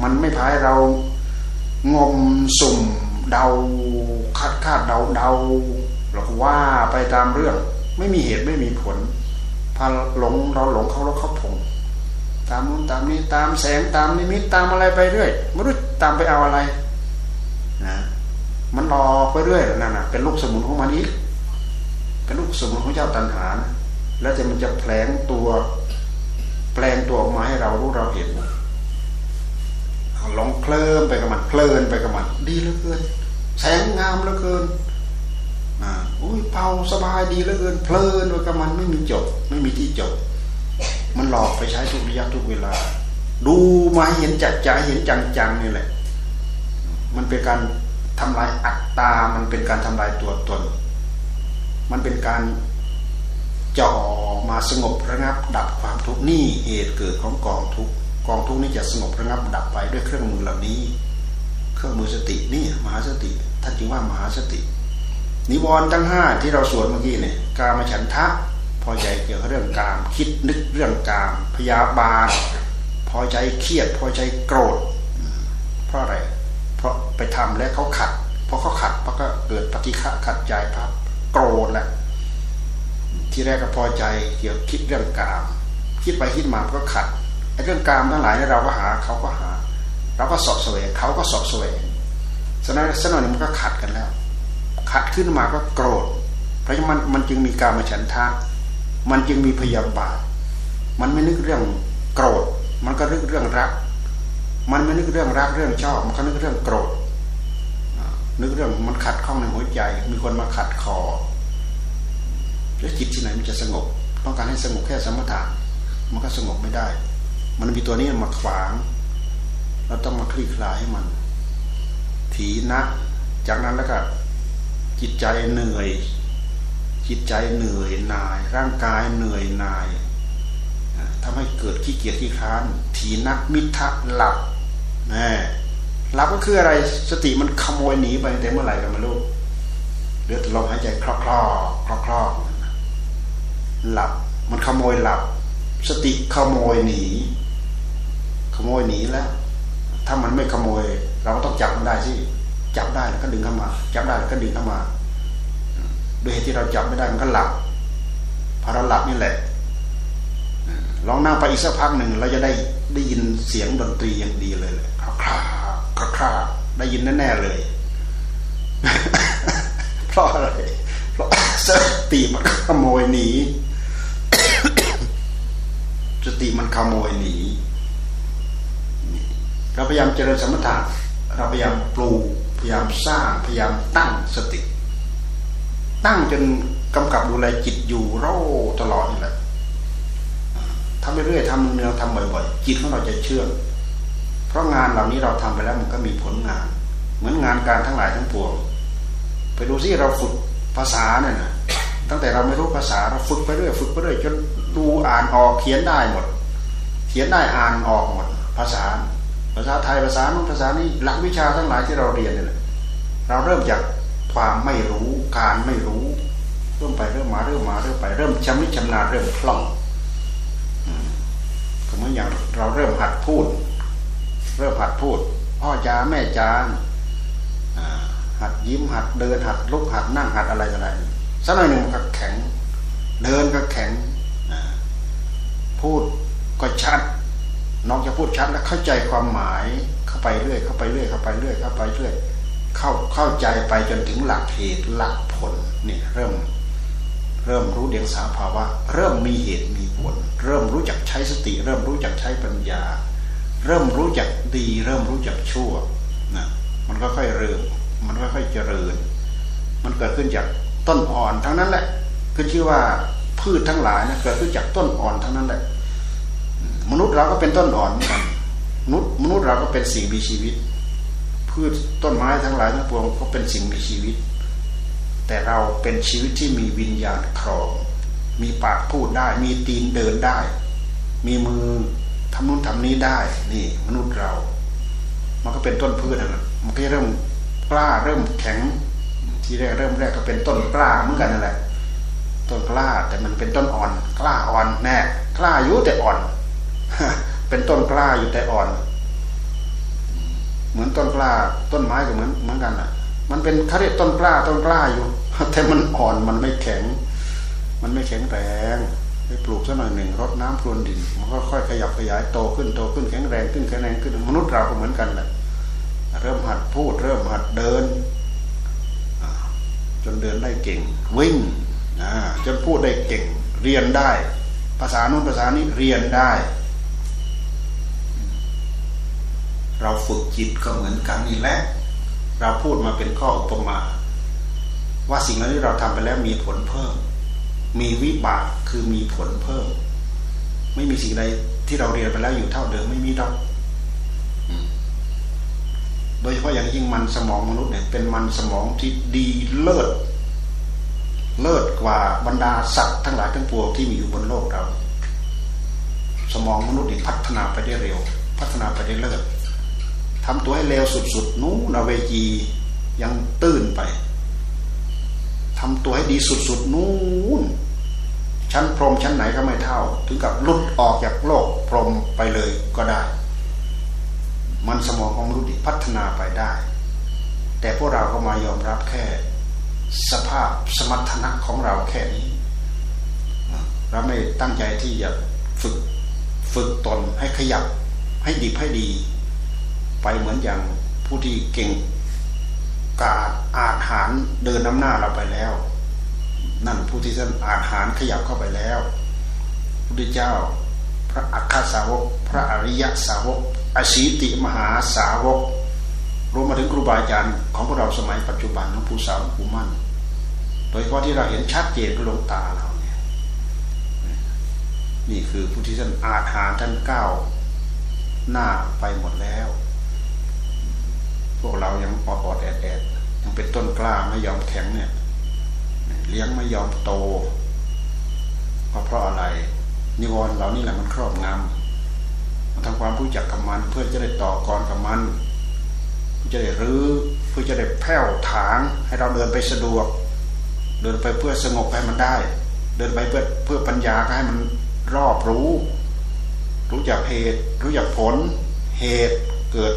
มันไม่พายเรางมสุ่ม เดาคาดคาดเดาเดาเราก็ว่าไปตามเรื่อง ไม่มีเหตุไม่มีผลพาหลงเราหลงเขาแล้วเขาผงตามนู้นตามนี้ตามแสงตามนิมิตตามอะไรไปเรื่อยไม่รู้ตามไปเอาอะไรนะมันรอไปเรื่อยนั่นนะเป็นลูกสมุนของมันอีกเป็นลูกสมุนของเจ้าตันหานะแล้วจะมันจะแผลงตัวแปลงตัวออกมาให้เรารู้เราเห็น หลงเคลิ้มไปกับมันเพลินไปกับมัน ดีเหลือเกิน แสงงามเหลือเกินอ่าอุ้ยเป่าสบายดีเหลือเกิน เพลินไปกับมันไม่มีจบ ไม่มีที่จบ มันหลอกไปใช้ทุกระยะทุกเวลา ดูมาเห็นจัดใจเห็นจังๆนี่แหละ มันเป็นการทำลายอัตตา มันเป็นการทำลายตัวตน มันเป็นการจ่อมาสงบระงับดับความทุกข์นี่เหตุเกิดของกองทุกข์ กองทุกข์นี้จะสงบระงับดับไปด้วยเครื่องมือเหล่านี้ เครื่องมือสตินี่มหาสติ ท่านจึงว่ามหาสติ นิวรณ์ทั้งห้าที่เราสวดเมื่อกี้เนี่ยกามฉันทะพอใจเกี่ยวกับเรื่องกาม คิดนึกเรื่องกาม พยาบาท พอใจเครียด พอใจโกรธ เพราะอะไร เพราะไปทำแล้วเขาขัดพอเขาขัดพอก็เกิดปฏิฆะขัดใจพับโกรธแหละที่แรกก็พอใจเกี่ยวคิดเรื่องกาม คิดไปคิดมาก็ขัด ไอ้เรื่องกามทั้งหลายนี่เราก็หาเขาก็หา เราก็สอบเสวยเขาก็สอบเสวยสนั้นสนั้นมันก็ขัดกันแล้ว ขัดขึ้นมาก็โกรธ เพราะฉะนั้นมันจึงมีการมาฉันทะ มันจึงมีพยาบาท มันไม่นึกเรื่องโกรธ มันก็นึกเรื่องรัก มันไม่นึกเรื่องรักเรื่องชอบ มันก็นึกเรื่องโกรธ นึกเรื่องมันขัดข้องในหัวใจ มีคนมาขัดคอแล้วจิตที่ไหนมันจะสงบ ต้องการให้สงบแค่สมถะมันก็สงบไม่ได้ มันมีตัวนี้มาขวาง เราต้องมาคลี่คลายให้มัน ถีนะ จากนั้นแล้วก็จิตใจเหนื่อย จิตใจเหนื่อยนาย ร่างกายเหนื่อยนายทำให้เกิดขี้เกียจขี้ค้าน ถีนักมิทะหลับนะหลับก็คืออะไร สติมันขโมยหนีไปแต่เมื่อไหร่ก็ไม่รู้เลือแต่ลมหายใจคลอกคลอกคลอกหลับ มันขโมยหลับ สติขโมยหนี ขโมยหนีแล้ว ถ้ามันไม่ขโมย เราก็ต้องจับมันได้สิจับได้แล้วก็ดึงเข้ามา จับได้แล้วก็ดึงเข้ามาโดยเหตุที่เราจับไม่ได้มันก็หลับพอเราหลับนี่แหละลองนั่งไปอีกสักพักหนึ่งเราจะได้ได้ยินเสียงดนตรีอย่างดีเลยเลยคราคราคราคราได้ยินแน่ๆเลย เพราะอะไรเพราะสติมันขโมยหนีสติมันขโมยหนี เราพยายามเจริญสมถะเราพยายามปลูกพยายามสร้างพยายามตั้งสติ ตั้งจนกำกับดูแลจิตอยู่รอตลอดนี่แหละทำเรื่อยๆทำเนืองทำบ่อยๆจิตของเราจะเชื่องเพราะงานเหล่านี้เราทำไปแล้วมันก็มีผลงาน เหมือนงานการทั้งหลายทั้งปวงไปดูซิเราฝึกภาษาเนี่ยนะตั้งแต่เราไม่รู้ภาษาเราฝึกไปเรื่อยฝึกไปเรื่อยจนดูอ่านออกเขียนได้หมด เขียนได้อ่านออกหมด ภาษา ภาษาไทยภาษาโน้นภาษานี้หลักวิชาทั้งหลายที่เราเรียนเนี่ยเราเริ่มจากความไม่รู้การไม่รู้ เริ่มไปเริ่มมาเริ่มมาเริ่มไปเริ่มชำนิชำนาญเริ่มคล่องก็เหมือนอย่างเราเริ่มหัดพูด เริ่มหัดพูดพ่อจ้าแม่จ้าหัดยิ้มหัดเดินหัดลุกหัดนั่งหัดอะไรอะไรสักหน่อยหนึ่งก็แข็ง เดินก็แข็งพูดก็ชัด น้อกจากพูดชัดแล้วเข้าใจความหมายเข้าไปเรื่อยเข้าไปเรื่อยเข้าไปเรื่อยเข้าไปเรื่อยเข้าเข้าใจไปจนถึงหลักเหตุหลักผลเนี่ยเริ่ม เริ่มรู้เดียงสาภาวะ เริ่มมีเหตุมีผล เริ่มรู้จักใช้สติ เริ่มรู้จักใช้ปัญญา เริ่มรู้จักดี เริ่มรู้จักชั่วนะมันก็ค่อยเริ่มมันก็ค่อยเจริญ มันเกิดขึ้นจากต้นอ่อนทั้งนั้นแหละขึ้นชื่อว่าพืชทั้งหลายนะเกิดขึ้นจากต้นอ่อนทั้งนั้นแหละ มนุษย์เราก็เป็นต้นอ่อนเหมือนกันมนุษย์มนุษย์เราก็เป็นสิ่งมีชีวิต พืชต้นไม้ทั้งหลายทั้งปวงก็เป็นสิ่งมีชีวิต แต่เราเป็นชีวิตที่มีวิญญาณครอง มีปากพูดได้ มีตีนเดินได้ มีมือทำนู่นทำนี้ได้ นี่ มนุษย์เรา มันก็เป็นต้นพืชนะมันก็เริ่มกล้าเริ่มแข็ง ที่แรกเริ่มแรกก็เป็นต้นกล้าเหมือนกันนั่นแหละต้นกล้าแต่มันเป็นต้นอ่อน กล้าอ่อนแน่กล้าอยู่แต่อ่อน เป็นต้นกล้าอยู่แต่อ่อน เหมือนต้นกล้า ต้นไม้ก็เหมือนเหมือนกันอะ มันเป็นเขาเรียกต้นกล้าต้นกล้าอยู่แต่มันอ่อนมันไม่แข็ง มันไม่แข็งแรงไปปลูกสักหน่อยหนึ่งรดน้ำพรวนดิน มันก็ค่อยขยับขยายโตขึ้นโตขึ้นแข็งแรงขึ้นแข็งแรงขึ้นมนุษย์เราก็เหมือนกันแหละเริ่มหัดพูด เริ่มหัดเดินจนเดินได้เก่ง วิ่งจนพูดได้เก่ง เรียนได้ ภาษาโน้นภาษานี้เรียนได้ เราฝึกจิตก็เหมือนกันนี่แหละเราพูดมาเป็นข้ออุปมา ว่าสิ่งนั้นที่เราทำไปแล้วมีผลเพิ่ม มีวิบากคือมีผลเพิ่ม ไม่มีสิ่งใดที่เราเรียนไปแล้วอยู่เท่าเดิมไม่มีดอกโดยเฉพาะอย่างยิ่งมันสมองมนุษย์เนี่ยเป็นมันสมองที่ดีเลิศเลิศกว่าบรรดาสัตว์ทั้งหลายทั้งปวงที่มีอยู่บนโลกเรา สมองมนุษย์นี่พัฒนาไปได้เร็ว พัฒนาไปได้เลิศ ทำตัวให้เลวสุดๆนู้นเวจียังตื้นไปทำตัวให้ดีสุดๆนู้นชั้นพรมชั้นไหนก็ไม่เท่า ถึงกับลุดออกจากโลกพรมไปเลยก็ได้ มันสมองของมนุษย์พัฒนาไปได้ แต่พวกเราก็มายอมรับแค่ สภาพสมรรถนะของเราแค่นี้ เราไม่ตั้งใจที่จะฝึกฝึกตนให้ขยับให้ดีให้ดี ไปเหมือนอย่างผู้ที่เก่งกาดอาหารเดินน้ำหน้าเราไปแล้ว นั่นผู้ที่ท่านอาหารขยับเข้าไปแล้วพุทธเจ้า พระอัคคสาวก พระอริยสาวกอสีติมหาสาวกรวมมาถึงครูบาอาจารย์ของพวกเราสมัยปัจจุบันหลวงปู่สาวหลวงปู่มั่น โดยเฉพาะที่เราเห็นชัดเจนก็ลงตาเราเนี่ยนี่คือผู้ที่ท่านอาหารท่านก้าวหน้าไปหมดแล้ว พวกเรายังออดแอดแอดยังเป็นต้นกล้าไม่ยอมแข็งเนี่ยเลี้ยงไม่ยอมโตเพราะเพราะอะไร นิวรณ์เหล่านี้แหละมันครอบงำมันทำความรู้จักกับมันเพื่อจะได้ต่อกรกับมันเพื่อจะได้รื้อเพื่อจะได้แผ่วถางให้เราเดินไปสะดวก เดินไปเพื่อสงบให้มันได้ เดินไปเพื่อเพื่อปัญญาให้มันรอบรู้ รู้จักเหตุ รู้จักผล เหตุเกิด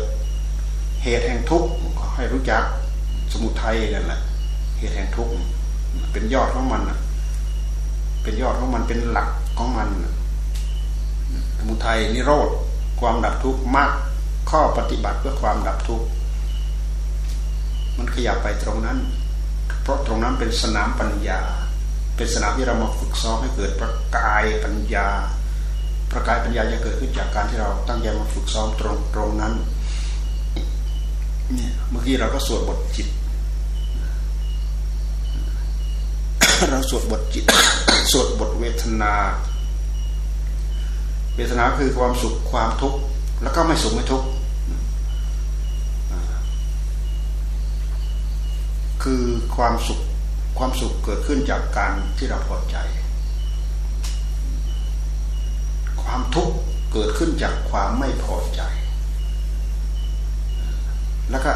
เหตุแห่งทุกข์ให้รู้จักสมุทัยนั่นแหละเหตุแห่งทุกข์เป็นยอดของมันเป็นยอดของมันเป็นหลักของมัน สมุทัยนิโรธความดับทุกข์มากข้อปฏิบัติเพื่อความดับทุกข์มันขยับไปตรงนั้น เพราะตรงนั้นเป็นสนามปัญญา เป็นสนามที่เรามาฝึกซ้อมให้เกิดประกายปัญญา ประกายปัญญาจะเกิดขึ้นจากการที่เราตั้งใจมาฝึกซ้อมตรงตรงนั้น เนี่ยเมื่อกี้เราก็สวดบทจิต เราสวดบทจิต สวดบทเวทนา เวทนาคือความสุขความทุกข์แล้วก็ไม่สุขไม่ทุกข์คือความสุขความสุขเกิดขึ้นจากการที่เราพอใจ ความทุกข์เกิดขึ้นจากความไม่พอใจ แล้วก็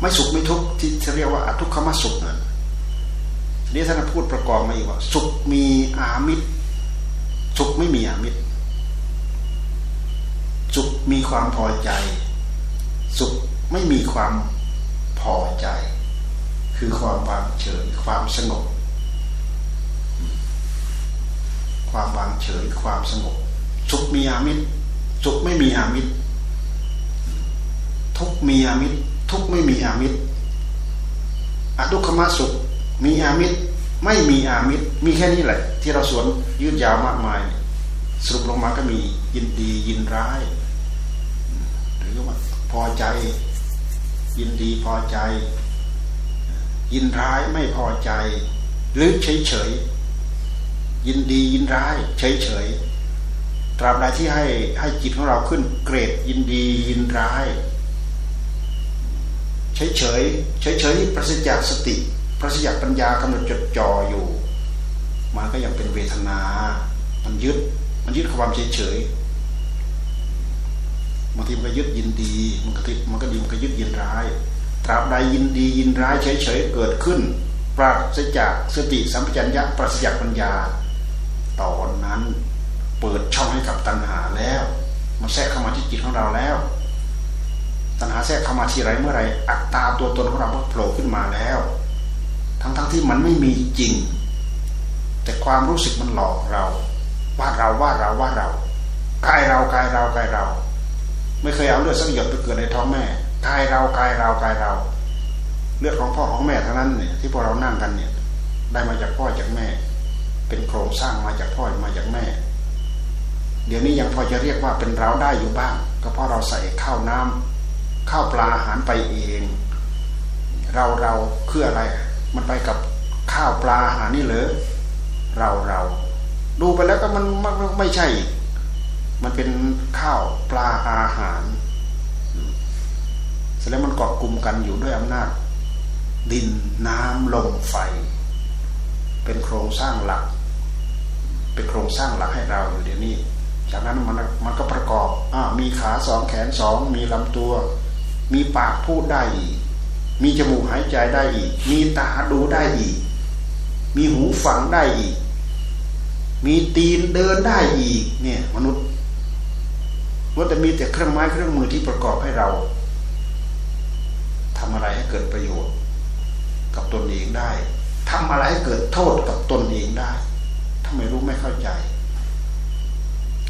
ไม่สุขไม่ทุกข์ที่เรียกว่าทุกขมสุขนั่นนี่ท่านพูดประกอบมาอีกว่า สุขมีอามิตร สุขไม่มีอามิตร สุขมีความพอใจ สุขไม่มีความพอใจ คือความวางเฉยความสงบ ความวางเฉยความสงบ สุขมีอามิตร สุขไม่มีอามิตร ทุกมีอามิตร ทุกไม่มีอามิตรอทุกขมสุข มีอามิตร ไม่มีอามิตร มีแค่นี้แหละ ที่เราสวนยืดยาวมากมาย สรุปลงมาก็มียินดียินร้าย หรือว่าพอใจ ยินดีพอใจ ยินร้ายไม่พอใจ หรือเฉยเฉยยินดียินร้าย เฉยเฉยตราบใดที่ให้ให้จิตของเราขึ้น เกรดยินดียินร้าย เฉยเฉยเฉยเฉยประสิทธิจากสติประสิทธิจากปัญญากำหนดจดจ่ออยู่มันก็ยังเป็นเวทนา มันยึด มันยึดความเฉยเฉยบางทีมันก็ยึดยินดี มันก็ติดมันก็ดีมันก็ยึดยินร้าย ตราบใดยินดียินร้ายเฉยเฉยเกิดขึ้น ปราศจากสติสัมปชัญญะปราศจากปัญญา ตอนนั้นเปิดช่องให้กับตัณหาแล้ว มันแทรกเข้ามาที่จิตของเราแล้ว ตัณหาแทรกเข้ามาที่ไรเมื่อไรอัตตาตัวตนของเราก็โผล่ขึ้นมาแล้ว ทั้งๆทที่มันไม่มีจริง แต่ความรู้สึกมันหลอกเราว่าเราว่าเราว่าเรากายเรากายเรากายเรา ไม่เคยเอาเลือดสักหยดไปเกิดในท้องแม่กายเรากายเรากายเรา เลือดของพ่อของแม่ทั้งนั้นเนี่ยที่พวกเรานั่งกันเนี่ย ได้มาจากพ่อจากแม่ เป็นโครงสร้างมาจากพ่อมาจากแม่ เดี๋ยวนี้ยังพอจะเรียกว่าเป็นเราได้อยู่บ้าง ก็เพราะเราใส่ข้าวน้ำ ข้าวปลาอาหารไปเอง เราเราคืออะไร มันไปกับข้าวปลาอาหารนี่เหรอเราเราดูไปแล้วก็มันไม่ใช่ มันเป็นข้าวปลาอาหารเสร็จแล้วมันเกาะกลุ่มกันอยู่ด้วยอำนาจ ดินน้ำลมไฟ เป็นโครงสร้างหลัก เป็นโครงสร้างหลักให้เราอยู่เดี๋ยวนี้ จากนั้นมันมันก็ประกอบอมีขาสองแขนสองมีลำตัว มีปากพูดได้อีก มีจมูกหายใจได้อีก มีตาดูได้อีก มีหูฟังได้อีก มีตีนเดินได้อีก เนี่ย มนุษย์ว่าแต่มีแต่เครื่องไม้เครื่องมือที่ประกอบให้เราทำอะไรให้เกิดประโยชน์ กับตนเองได้ทำอะไรให้เกิดโทษกับตนเองได้ถ้าไม่รู้ไม่เข้าใจ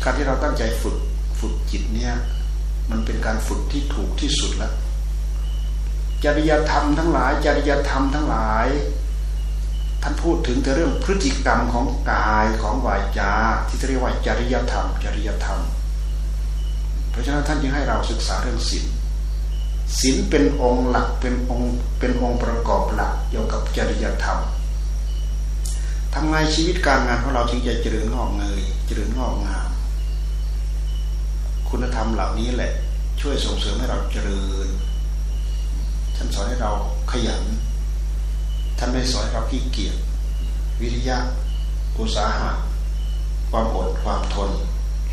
การที่เราตั้งใจฝึกฝึกจิตเนี่ย มันเป็นการฝึกที่ถูกที่สุดแล้วจริยธรรมทั้งหลาย จริยธรรมทั้งหลาย ท่านพูดถึงแต่เรื่องพฤติกรรมของกายของวาจาที่เรียกว่าจริยธรรม จริยธรรม เพราะฉะนั้นท่านจึงให้เราศึกษาเรื่องศีลศีลเป็นองค์หลักเป็นองค์เป็นองค์ประกอบหลักเกี่ยวกับจริยธรรมทำไงชีวิตการงานของเราจึงจะเจริญงอกเงยเจริญงอกงาม คุณธรรมเหล่านี้แหละ ช่วยส่งเสริมให้เราเจริญ ท่านสอนให้เราขยัน ท่านไม่สอนให้เราขี้เกียจวิริยะอุตสาหะความอดความทน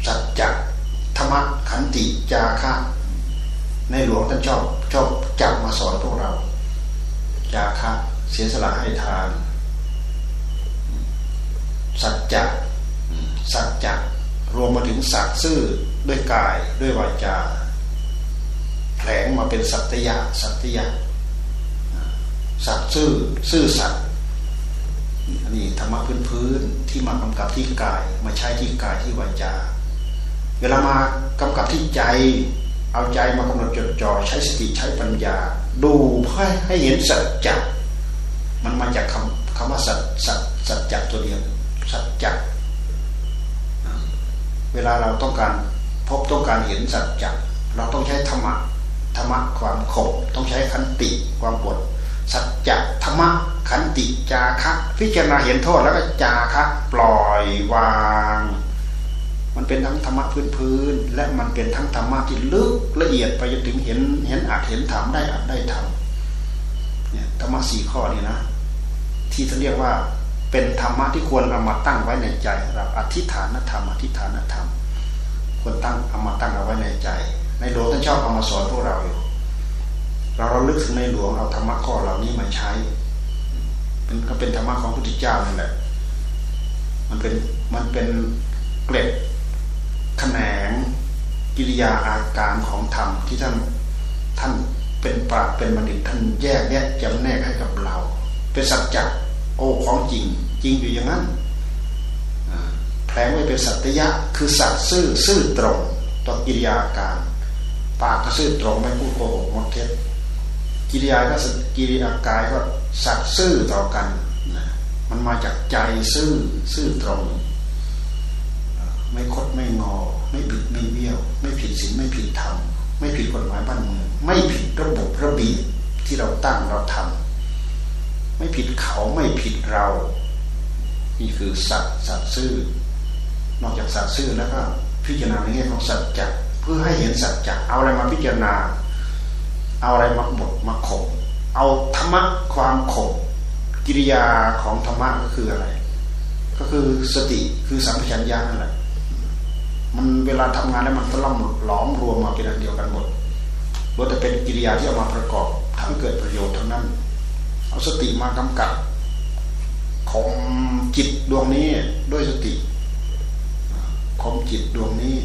สัจจะธรรมะขันติจาคะในหลวงท่านชอบชอบจับมาสอนพวกเรา จาคะเสียสละให้ทาน สัจจะสัจจะ รวมมาถึงสัตว์ซื่อด้วยกายด้วยวาจาแผลงมาเป็นสัตยะสัตยะสัตว์ซื่อซื่อสัตว์อันนี้ธรรมะพื้นพื้นที่มากำกับที่กาย มาใช้ที่กายที่วาจา เวลามากำกับที่ใจ เอาใจมากำหนดจดจ่อใช้สติใช้ปัญญา ดูเพื่อให้เห็นสัจจะมันมาจากคำคำว่าสัจสัจสัจจะตัวเดียวสัจจะ เวลาเราต้องการพบต้องการเห็นสัจจะเราต้องใช้ธรรมะธรรมะความขบต้องใช้ขันติความปวดสัจจะธรรมะขันติจาคะพิจารณาเห็นโทษแล้วก็จาคะปล่อยวาง มันเป็นทั้งธรรมะพื้นพื้นและมันเป็นทั้งธรรมะที่ลึกละเอียดไปจนถึงเห็นเห็นอาจเห็นธรรมได้อาจได้ธรรมเนี่ยธรรมะสี่ข้อนี้นะ ที่เขาเรียกว่า เป็นธรรมะที่ควรเอามาตั้งไว้ในใจเราอธิษฐานธรรมอธิษฐานธรรมควรตั้งเอามาตั้งเอาไว้ในใจ ในหลวงท่านชอบเอามาสอนพวกเราอยู่ เราเราลึกถึงในหลวงเอาธรรมะข้อเหล่านี้มาใช้มันก็เป็นธรรมะของพระพุทธเจ้านั่นแหละ มันเป็นมันเป็นเกล็ดแขนงกิริยาอาการของธรรมที่ท่านท่านเป็นปราเป็นบัณฑิตท่านแยกแยะจำแนกให้กับเรา เป็นสัจจ โอ้ของจริง จริงอยู่อย่างนั้นแผลงไว้เป็นสัตยะคือสัตว์ซื่อซื่อตรงต่อกิริยาการ ปากก็ซื่อตรงไม่พูดโกหกมดเท็จกิริยาก็กิริยากายก็สัตว์ซื่อต่อกันมันมาจากใจซื่อซื่อตรง ไม่คดไม่งอ ไม่บิดไม่เบี้ยว ไม่ผิดศีลไม่ผิดธรรมไม่ผิดกฎหมายบ้านเมืองไม่ผิดระบบระเบียบที่เราตั้งเราทำ ไม่ผิดเขาไม่ผิดเรา นี่คือสัตว์สัตว์ซื่อนอกจากสัตว์ซื่อแล้วก็พิจารณาในแง่ของสัจจะเพื่อให้เห็นสัจจะเอาอะไรมาพิจารณา เอาอะไรมาบทมาข่มเอาธรรมะความข่มกิริยาของธรรมะก็คืออะไร ก็คือสติคือสัมผัสัญญานั่นแหละมันเวลาทำงานแล้วมันตล่อมหลอมรวมมาเป็นอันเดียวกันหมดล้วนแต่เป็นกิริยาที่เอามาประกอบทั้งเกิดประโยชน์ทั้งนั้น เอาสติมากำกับของจิตดวงนี้ด้วยสติข่มจิตดวงนี้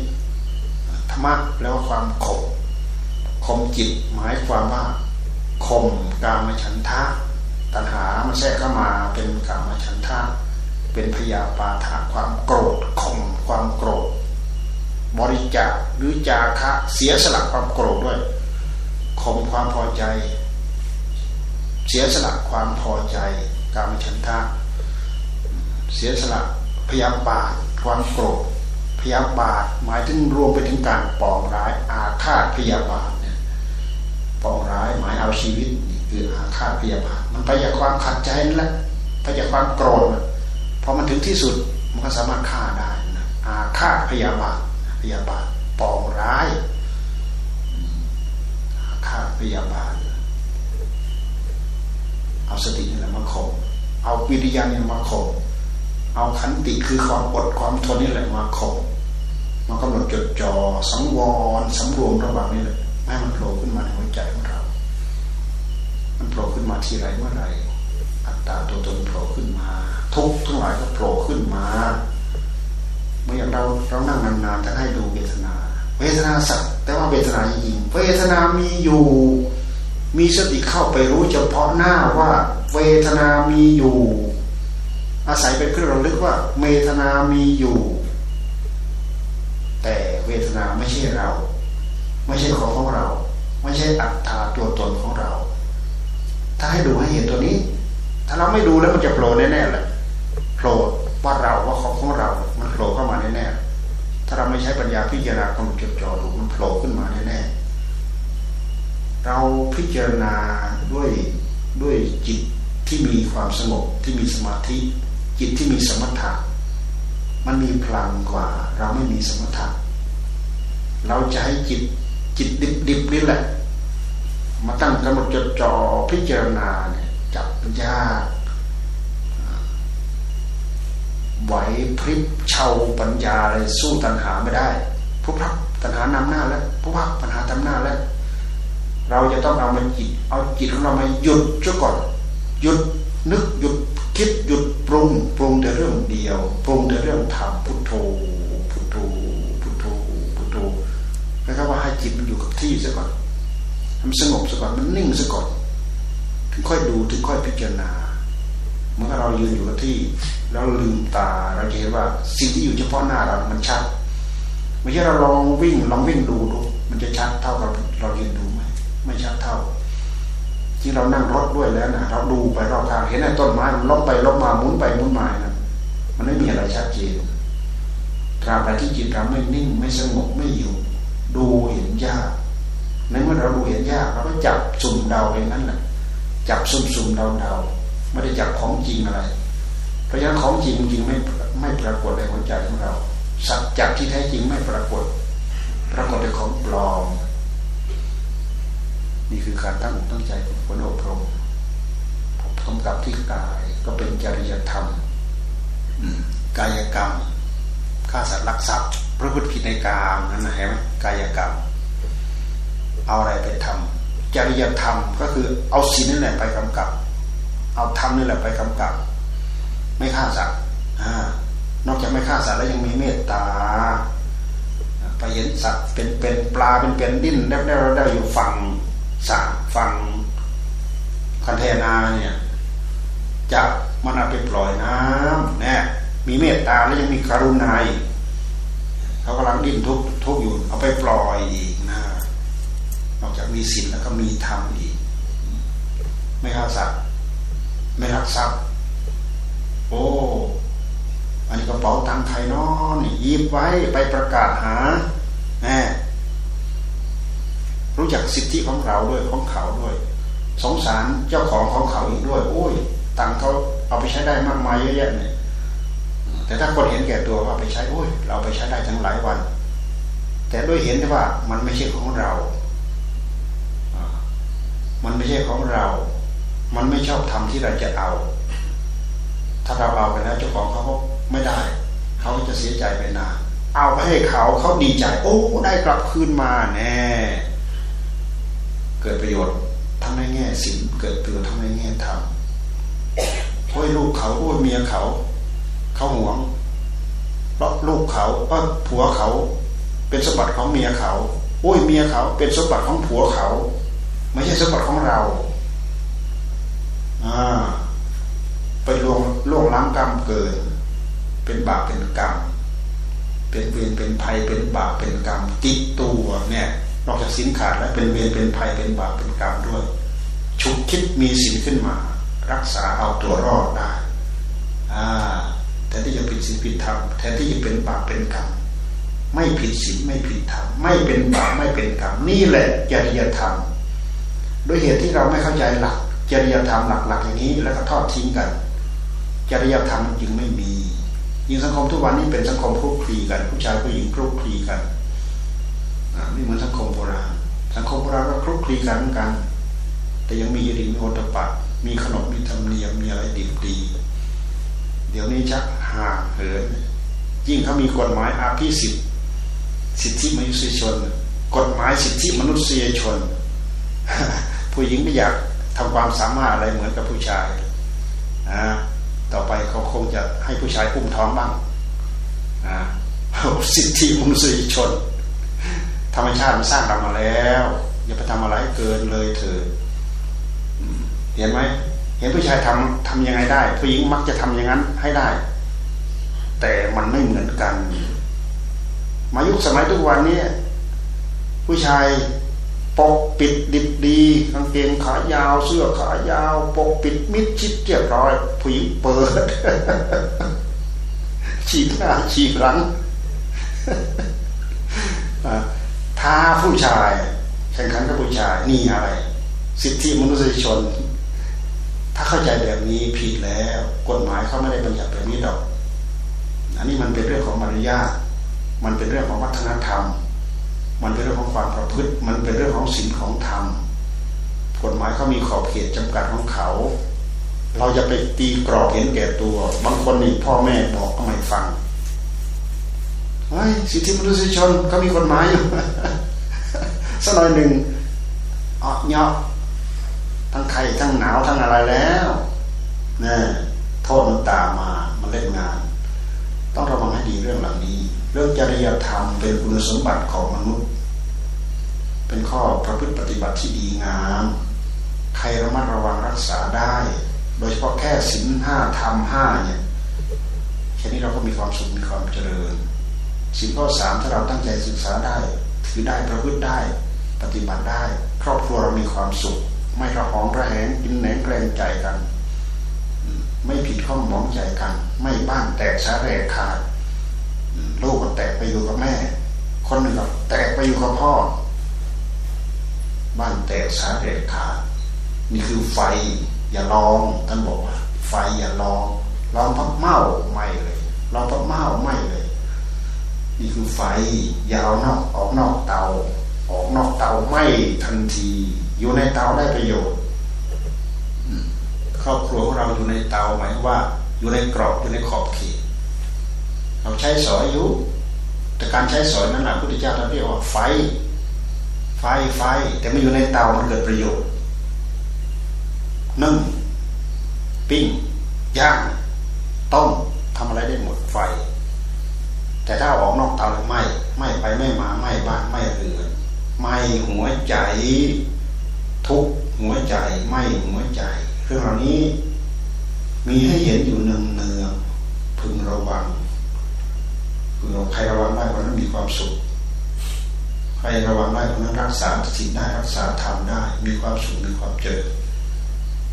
ธรรมะแล้วความข่มข่มจิตหมายความว่าข่มกามฉันทะ ตัณหามันแทรกเข้ามาเป็นกามฉันทะ เป็นพยาปาทะความโกรธข่มความโกรธ บริจาคหรือจาคะเสียสละความโกรธด้วยข่มความพอใจ เสียสละความพอใจกามฉันทะเสียสละพยาบาทความโกรธพยาบาทหมายถึงรวมไปถึงการปองร้ายอาฆาตพยาบาทเนี่ยปองร้ายหมายเอาชีวิตนี่คืออาฆาตพยาบาทมันไปจากความขัดใจนั่นแหละไปจากความโกรธพอมันถึงที่สุดมันก็สามารถฆ่าได้นะอาฆาตพยาบาทพยาบาทปองร้ายอาฆาตพยาบาท เอาสตินี่แหละมาข่มเอาวิริยะนี่มาข่มเอาขันติคือความอดความทนนี่แหละมาข่มมากำหนดจดจ่อสังวรสำรวมระหว่างนี้เลยไม่ให้มันโผล่ขึ้นมาในหัวใจของเรา มันโผล่ขึ้นมาทีไรเมื่อไรอัตตาตัวตนโผล่ขึ้นมา ทุกทั้งหลายก็โผล่ขึ้นมาเมื่ออย่างเราเรานั่งนานๆจะให้ดูเวทนา เวทนาสัตว์แต่ว่าเวทนาจริงเวทนามีอยู่ มีสติเข้าไปรู้เฉพาะหน้าว่าเวทนามีอยู่ อาศัยเป็นเครื่องระลึกว่าเวทนามีอยู่ แต่เวทนาไม่ใช่เรา ไม่ใช่ของของเรา ไม่ใช่อัตตาตัวตนของเรา ถ้าให้ดูให้เห็นตัวนี้ ถ้าเราไม่ดูแล้วมันจะโผล่แน่ๆเลยโผล่ว่าเราว่าของของเรา มันโผล่เข้ามาแน่ๆถ้าเราไม่ใช้ปัญญาพิจารณาความจดจ่อดูมันโผล่ขึ้นมาแน่ๆ เราพิจารณาด้วยด้วยจิตที่มีความสงบที่มีสมาธิ จิตที่มีสมถะมันมีพลังกว่า เราไม่มีสมถะเราจะให้จิตจิตดิบดิบนี่แหละ มาตั้งกำหนดจดจ่อพิจารณาเนี่ยจับยากไหวพริบเชาปัญญาอะไรสู้ตัณหาไม่ได้ผู้พักตัณหานำหน้าแล้วผู้พักปัญหาทำหน้าแล้ว เราจะต้องเอามันจิต เอาจิตของเรามาหยุดซะก่อนหยุดนึกหยุดคิดหยุดปรุงปรุงแต่เรื่องเดียว ปรุงแต่เรื่องธรรมพุทโธพุทโธพุทโธพุทโธแล้วก็ว่าให้จิตมันอยู่กับที่ซะก่อนมันสงบซะก่อนมันนิ่งซะก่อนถึงค่อยดูถึงค่อยพิจารณาเมื่อเรายืนอยู่กับที่ แล้วลืมตาเราจะเห็นว่าสิ่งที่อยู่เฉพาะหน้าเรามันชัดไม่ใช่เราลองวิ่งลองวิ่งดูดูมันจะชัดเท่ากับเรายืนดู ไม่ชัดเท่า ที่เรานั่งรถด้วยแล้วนะเราดูไปรอบทางเห็นไอ้ต้นไม้มันล้มไปล้มมาหมุนไปหมุนมานะมันไม่มีอะไรชัดเจนตราบใดที่จิตเราไม่นิ่งไม่สงบไม่อยู่ ดูเห็นยากในเมื่อเราดูเห็นยากเราก็จับสุ่มเดาเองนั้นแหละจับสุ่มสุ่มเดาเดาไม่ได้จับของจริงอะไร เพราะฉะนั้นของจริงจริงไม่ไม่ปรากฏในหัวใจของเรา สัจจะที่แท้จริงไม่ปรากฏ ปรากฏในของปลอม นี่คือการตั้งอกตั้งใจฝนอบรมกำกับที่กายก็เป็นจริยธรรมกายกรรมฆ่าสัตว์ลักทรัพย์พระพุทธผิดในกามนั่นนะเห็นไหมกายกรรม เอาอะไรไปทำจริยธรรมก็คือเอาศีลนั่นแหละไปกำกับ เอาธรรมนี่แหละไปกำกับ ไม่ฆ่าสัตว์นอกจากไม่ฆ่าสัตว์แล้วยังมีเมตตาไปเห็นสัตว์เป็นเป็นปลาเป็นเป็นดิ้นได้ได้ได้อยู่ฝั่ง สะฟังคันเทนาเนี่ยจับมันเอาไปปล่อยน้ำนี่ยมีเมตตาแล้วยังมีกรุณาเขากำลังดิ้นทุกทุกอยู่ เอาไปปล่อยอีกนะนอกจากมีศีลแล้วก็มีธรรมอีก ไม่ฆ่าสัตว์ไม่รักทรัพย์โอ้อันนี้กระเป๋าตังค์ใครน้อนี่ยิบไว้ไปประกาศหาแหม รู้จักสิทธิของเราด้วยของเขาด้วย สงสารเจ้าของของเขาอีกด้วย โอ้ยตังเขาเอาไปใช้ได้มากมายเยอะแยะเนี่ยแต่ถ้าคนเห็นแก่ตัวว่าไปใช้โอ้ยเราไปใช้ได้ทั้งหลายวัน แต่ด้วยเห็นว่ามันไม่ใช่ของเรา มันไม่ใช่ของเรา มันไม่ชอบทำที่เราจะเอา ถ้าเราเอาไปแล้วเจ้าของเขาไม่ได้ เขาจะเสียใจไปนานเอาไปให้เขาเขาดีใจ โอ้ได้กลับคืนมาแน่ เกิดประโยชน์ทั้งในแง่สินเกิดประโยชน์ทั้งในแง่ธรรมโอ้ยลูกเขาโอ้ยเมียเขา เขาหวงเพราะลูกเขาเพราะผัวเขาเป็นสมบัติของเมียเขาโอ้ยเมียเขา เป็นสมบัติของผัวเขา ไม่ใช่สมบัติของเราอ่าไปล่วงล่วงล้างกรรมเกิน เป็นบาปเป็นกรรม เป็นเวรเป็นภัยเป็นบาปเป็นกรรมติดตัวเนี่ย นอกจากสินขาดแล้วเป็นเวรเป็นภัยเป็นบาปเป็นกรรมด้วยฉุกคิดมีสินขึ้นมา รักษาเอาตัวรอดได้แทนที่จะผิดศีลผิดธรรมแทนที่จะเป็นบาปเป็นกรรมไม่ผิดศีลไม่ผิดธรรมไม่เป็นบาปไม่เป็นกรรมนี่แหละจริยธรรมด้วยเหตุที่เราไม่เข้าใจหลักจริยธรรมหลักๆอย่างนี้ แล้วก็ทอดทิ้งกัน จริยธรรมจึงไม่มียิ่งสังคมทุกวันนี้เป็นสังคมคลุกคลีกัน ผู้ชายผู้หญิงคลุกคลีกัน ไม่เหมือนสังคมโบราณ สังคมโบราณก็คลุกคลีกันเหมือนกัน แต่ยังมียดีมีโอตปะ มีขนมมีธรรมเนียมมีอะไรดีดี เดี๋ยวนี้ชักห่างเหินยิ่งเขามีกฎหมายอาภิสิทธิสิทธิมนุษยชน กฎหมายสิทธิมนุษยชน ผู้หญิงไม่อยากทำความสามารถอะไรเหมือนกับผู้ชายนะต่อไปเขาคงจะให้ผู้ชายอุ้มท้องบ้างนะสิทธิมนุษยชน ธรรมชาติมันสร้างเรามาแล้ว อย่าไปทำอะไรเกินเลยเถิดเห็นไหมเห็นผู้ชายทำทํำยังไงได้ผู้หญิงมักจะทำอย่างนั้นให้ได้ แต่มันไม่เหมือนกัน มายุคสมัยทุกวันนี้ผู้ชายปกปิดดิบดีกางเกงขายาว เสื้อขายาว ปกปิดมิดชิดเรียบร้อยผู้หญิงเปิดฉีกหน้าฉีกหลัง ท้าผู้ชาย แข่งขันกับผู้ชายนี่อะไร สิทธิมนุษยชน ถ้าเข้าใจแบบนี้ผิดแล้ว กฎหมายเขาไม่ได้บัญญัติแบบนี้ดอก อันนี้มันเป็นเรื่องของมารยาทมันเป็นเรื่องของวัฒนธรรม มันเป็นเรื่องของความประพฤติ มันเป็นเรื่องของศีลของธรรมกฎหมายเขามีขอบเขตจำกัดของเขา เราจะไปตีกรอบเห็นแก่ตัว บางคนนี่พ่อแม่บอกก็ไม่ฟัง สิทธิมนุษยชนเขามีกฎหมายอยู่สักหน่อยหนึ่งออกเนาะทั้งไข่ทั้งหนาวทั้งอะไรแล้วนี่โทษมันตามมามันเล่นงาน ต้องระวังให้ดีเรื่องเหล่านี้ เรื่องจริยธรรมเป็นคุณสมบัติของมนุษย์ เป็นข้อประพฤติปฏิบัติที่ดีงาม ใครระมัดระวังรักษาได้ โดยเฉพาะแค่สินห้าธรรมห้าเนี่ยแค่นี้เราก็มีความสุขมีความเจริญ สินข้อสามถ้าเราตั้งใจศึกษาได้ถือได้ประพฤติได้ ปฏิบัติได้ ครอบครัวเรามีความสุข ไม่ระหองระแหงกินแหนงแกรงใจกัน ไม่ผิดข้องมองใจกัน ไม่บ้านแตกสาแรกขาดลูกก็แตกไปอยู่กับแม่ คนหนึ่งก็แตกไปอยู่กับพ่อ บ้านแตกสาแรกขาดนี่คือไฟอย่าลองท่านบอกว่าไฟอย่าลองลองพักเมาไม่เลยลองพักเมาไม่เลย นี่คือไฟยาวนอกออกนอกเตา ออกนอกเตาไหม้ทันที อยู่ในเตาได้ประโยชน์ครอบครัวของเราอยู่ในเตาหมายว่า อยู่ในกรอบอยู่ในขอบเขตเราใช้สอยอยู่แต่การใช้สอยนั้นแหละพุทธเจ้าท่านเรียกว่าไฟ ไฟไฟ แต่ไม่อยู่ในเตามันเกิดประโยชน์นึ่งปิ้งย่างต้มทำอะไรได้หมดไฟ แต่ถ้าออกนอกเตาไม่ไม่ไปไม่มาไม่บ้านไม่เรือนไม่หัวใจ ทุกหัวใจไม่หัวใจเรื่องเหล่านี้ มีให้เห็นอยู่เนืองเนืองพึงระวังพึงใครระวังได้คนนั้นมีความสุขใครระวังได้คนนั้นรักษาสิ่งได้รักษาธรรมได้ มีความสุขมีความเจริญ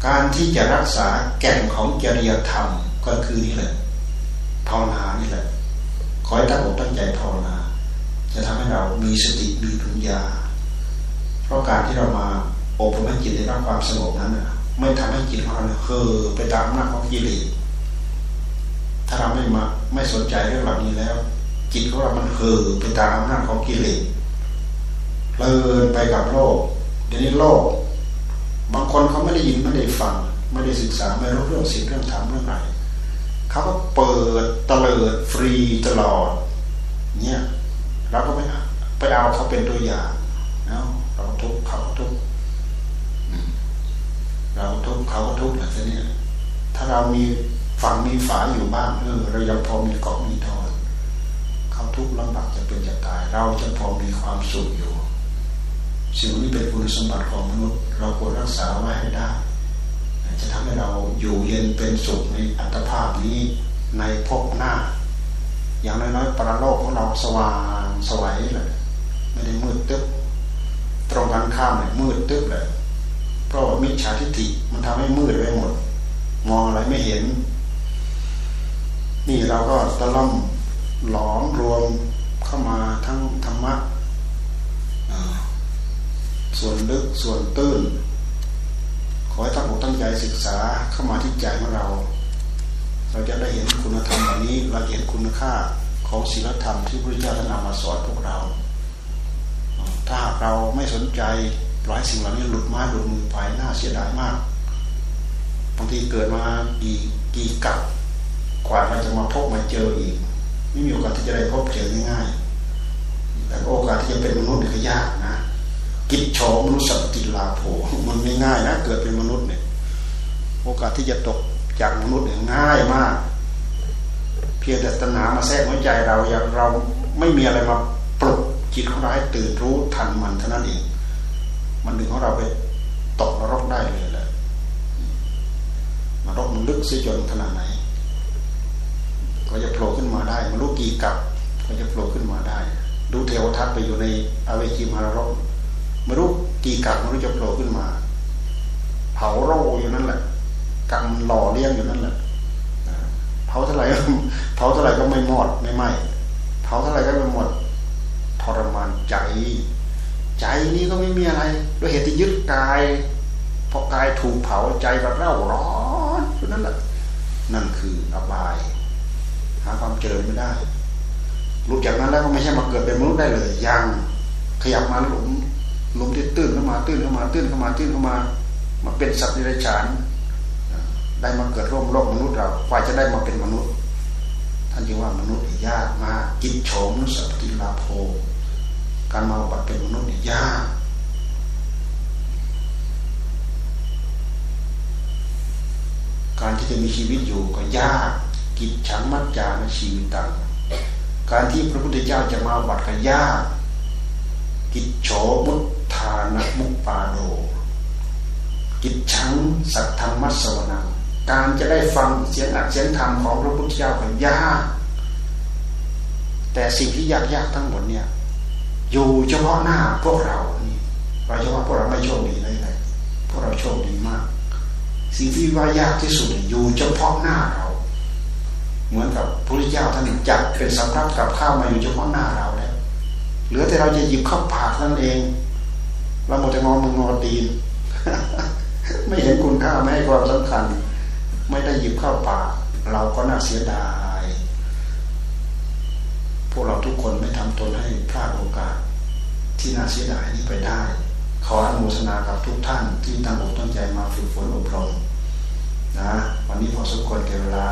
การที่จะรักษาแก่นของจริยธรรมก็คือนี่แหละภาวนานี่แหละ อให้ตั้งอกตั้งใจภาวนา จะทำให้เรามีสติมีปัญญา เพราะการที่เรามาอบรมให้จิตได้รับความสงบนั้นไม่ทำให้จิตของเราเฮ่อไปตามอำนาจของกิเลสถ้าเราไม่มาไม่สนใจเรื่องเหล่านี้แล้ว จิตของเรามันเฮ่อไปตามอำนาจของกิเลสเพลินไปกับโลกเดี๋ยวนี้โลก บางคนเขาไม่ได้ยินไม่ได้ฟัง ไม่ได้ศึกษาไม่รู้เรื่องสิ่งเรื่องธรรมเรื่องไหน เขาก็เปิดตลิดฟรีตลอดเนี่ยเราก็ไม่ไปเอาเขาเป็นตัวอย่างเนาะเราทุกเขาทุกเราทุกเขาทุกแบบนี้ถ้าเรามีฝั่งมีฝาอยู่บ้างเออเรายังพอมีเกาะมีทอนเขาทุกลำบากจะเป็นจะตาย เราจะพอมีความสุขอยู่ สิ่งนี้เป็นคุณสมบัติของมนุษย์ เราควรรักษาไว้ให้ได้ จะทำให้เราอยู่เย็นเป็นสุขในอัตภาพนี้ในภพหน้า อย่างน้อยๆปรโลกของเราสว่างสวัยเลยไม่ได้มืดตึ๊บตรงกันข้ามเลยมืดตึ๊บเลยเพราะว่ามิจฉาทิฏฐิมันทำให้มืดไปหมด มองอะไรไม่เห็น นี่เราก็ตะล่อมหลอมรวมเข้ามาทั้งธรรมะส่วนลึกส่วนตื้น ขอให้ตั้งอกตั้งใจศึกษาเข้ามาที่ใจของเรา เราจะได้เห็นคุณธรรมแบบนี้เราเห็นคุณค่าของศีลธรรมที่พระเจ้าท่านนำมาสอนพวกเรา ถ้าเราไม่สนใจปล่อยสิ่งเหล่านี้หลุดมาหลุดมือไปน่าเสียดายมากบางทีเกิดมากี่กี่กับกว่าเราจะมาพบมาเจออีก ไม่มีโอกาสที่จะได้พบเจอง่ายๆแต่โอกาสที่จะเป็นมนุษย์ก็ยากนะ กิจโฉมนุสติลาโภมันไม่ง่ายนะเกิดเป็นมนุษย์เนี่ยโอกาสที่จะตกจากมนุษย์เนี่ยง่ายมาก เพียงแต่ตัณหามาแทรกหัวใจเราอย่างเราไม่มีอะไรมาปลุกจิตของเราให้ตื่นรู้ทันมันเท่านั้นเอง มันดึงของเราไปตกนรกได้เลยแหละนรกมันลึกซีจนขนาดไหน ก็จะโผล่ขึ้นมาได้มันรู้กี่กับ ก็จะโผล่ขึ้นมาได้ ดูเทวทัตไปอยู่ในอเวจีมารก ไม่รู้กี่กับไม่รู้จะโผล่ขึ้นมา เผาโรอยู่นั่นแหละกรรมหล่อเลี้ยงอยู่นั่นแหละเผาเท่าไหร่เผาเท่าไหร่ก็ไม่หมดไม่ไหมเผาเท่าไหร่ก็ไม่หมดทรมานใจ ใจนี้ก็ไม่มีอะไรด้วยเหตุที่ยึดกายพอกายถูกเผาใจก็เร่าร้อนอยู่นั่นแหละนั่นคืออบาย หาความเจริญไม่ได้รู้จากนั้นแล้วก็ไม่ใช่มาเกิดเป็นมนุษย์ได้เลยยังขยับมาหลุม หลุมที่ตื้นเข้ามาตื้นเข้ามาตื้นเข้ามาตื้นเข้ามา มาเป็นสัตว์ดิเรกชันได้มาเกิดร่วมโลกมนุษย์เรากว่าจะได้มาเป็นมนุษย์ ท่านจึงว่ามนุษย์ยากมากกิจโฉมนุสัติลาโภการมาบัติเป็นมนุษย์ยากการที่จะมีชีวิตอยู่ก็ยากกิจฉังมัจจาในชีวิตต่างการที่พระพุทธเจ้าจะมาบัติก็ยากกิจโฉมุทธานมุปปาโดกิจฉังสัทธรรมัสวนังการจะได้ฟังเสียงอัดเสียงธรรมของพระพุทธเจ้าก็ยากแต่สิ่งที่ยากๆทั้งหมดเนี่ย อยู่เฉพาะหน้าพวกเรานี่เราจะว่าพวกเราไม่โชคดีเลยเลยพวกเราโชคดีมาก สิ่งที่ว่ายากที่สุดอยู่เฉพาะหน้าเรา เหมือนกับพระพุทธเจ้าท่านจัดเป็นสำรับกับข้าวมาอยู่เฉพาะหน้าเราแล้วเหลือแต่เราจะหยิบเข้าปากนั่นเอง เราหมดแต่งอมืองอตีน ไม่เห็นคุณค่าไม่ให้ความสำคัญ ไม่ได้หยิบเข้าปากเราก็น่าเสียดาย พวกเราทุกคนไม่ทำตนให้พลาดโอกาส ที่น่าเสียดายนี้ไปได้ ขออนุโมทนากับทุกท่านที่ตั้งอกตั้งใจมาฝึกฝนอบรมนะ วันนี้พอสมควรเกเวลา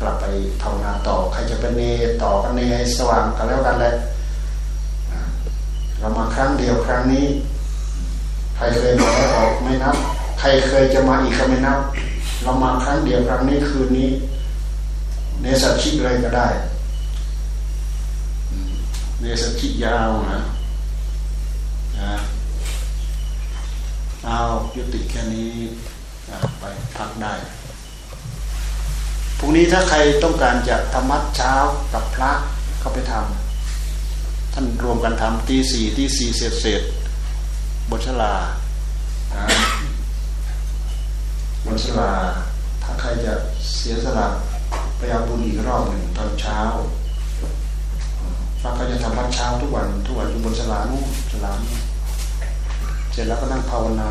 กลับไปภาวนาต่อ ใครจะเป็นเนต่อกันเนให้สว่างกันแล้วกันเลยเรามาครั้งเดียวครั้งนี้ ใครเคยมาแล้วออกไม่นับ ใครเคยจะมาอีกก็ไม่นับ เรามาครั้งเดียวครั้งนี้คืนนี้ เนสัตชิกเลยก็ได้เนสกิยาวนะนะเอายุติแค่นี้ไปพักได้พรุ่งนี้ถ้าใครต้องการจะธรรมัดเช้ากับพระก็ไปทำท่านรวมกันทำตีสี่ตีสี่เสร็จเสร็จ บนชลาบนชลา ถ้าใครจะเสียสละไปเอาบุญอีกรอบหนึ่งตอนเช้าฟ้าก็จะทำวัดเช้าทุกวันทุกวันอยู่บนสลานู่นสลานู่นเสร็จแล้วก็นั่งภาวนา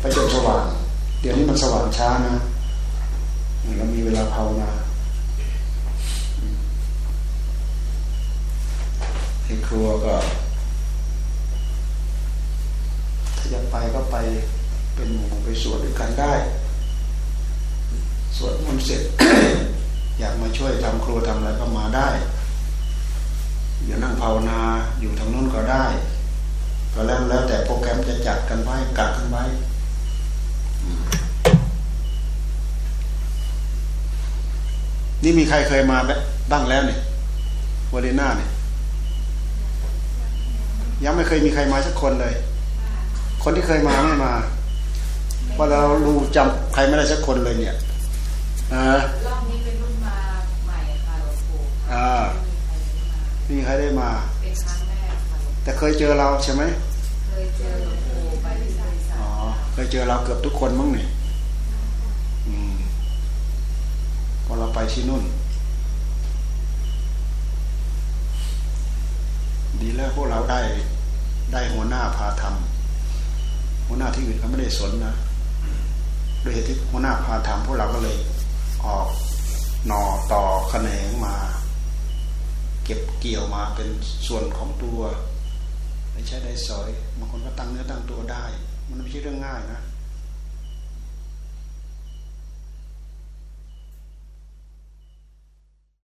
ไปจนสว่าง เดี๋ยวนี้มันสว่างช้านะเรามีเวลาภาวนาในครัวก็ ถ้าจะไปก็ไปเป็นหมู่ไปสวดด้วยกันได้ สวดมนต์เสร็จ อยากมาช่วยทำครัวทำอะไรก็มาได้อยู่นั่งภาวนาอยู่ทางนู้นก็ได้ ก็แล้วแล้วแต่โปรแกรมจะจัดกันไว้กัดกันไว้นี่มีใครเคยมาบ้างแล้วเนี่ยวอเลน่าเนี่ยยังไม่เคยมีใครมาสักคนเลย คนที่เคยมาไม่มาเพราะเราดูจำใครไม่ได้สักคนเลยเนี่ยอ่ารอบนี้เป็นรุ่นมาใหม่ค่ะหลวงปู่อ่าไม่มีใครได้มาไม่มีใครได้มาเป็นครั้งแรกค่ะหลวงแต่เคยเจอเราใช่ไหมเคยเจอหลวงปู่ไปที่บริษัทอ๋อเคยเจอเราเกือบทุกคนมั้งเนี่ยอืมพอเราไปที่นู่น ดีแล้วพวกเราได้ได้หัวหน้าพาทำ หัวหน้าที่อื่นเขาไม่ได้สนนะด้วยเหตุที่หัวหน้าพาทำพวกเราก็เลยออกหนอต่อแขนงมา เก็บเกี่ยวมาเป็นส่วนของตัวไม่ใช่ได้สอยบางคนก็ตั้งเนื้อตั้งตัวได้ มันไม่ใช่เรื่องง่ายนะ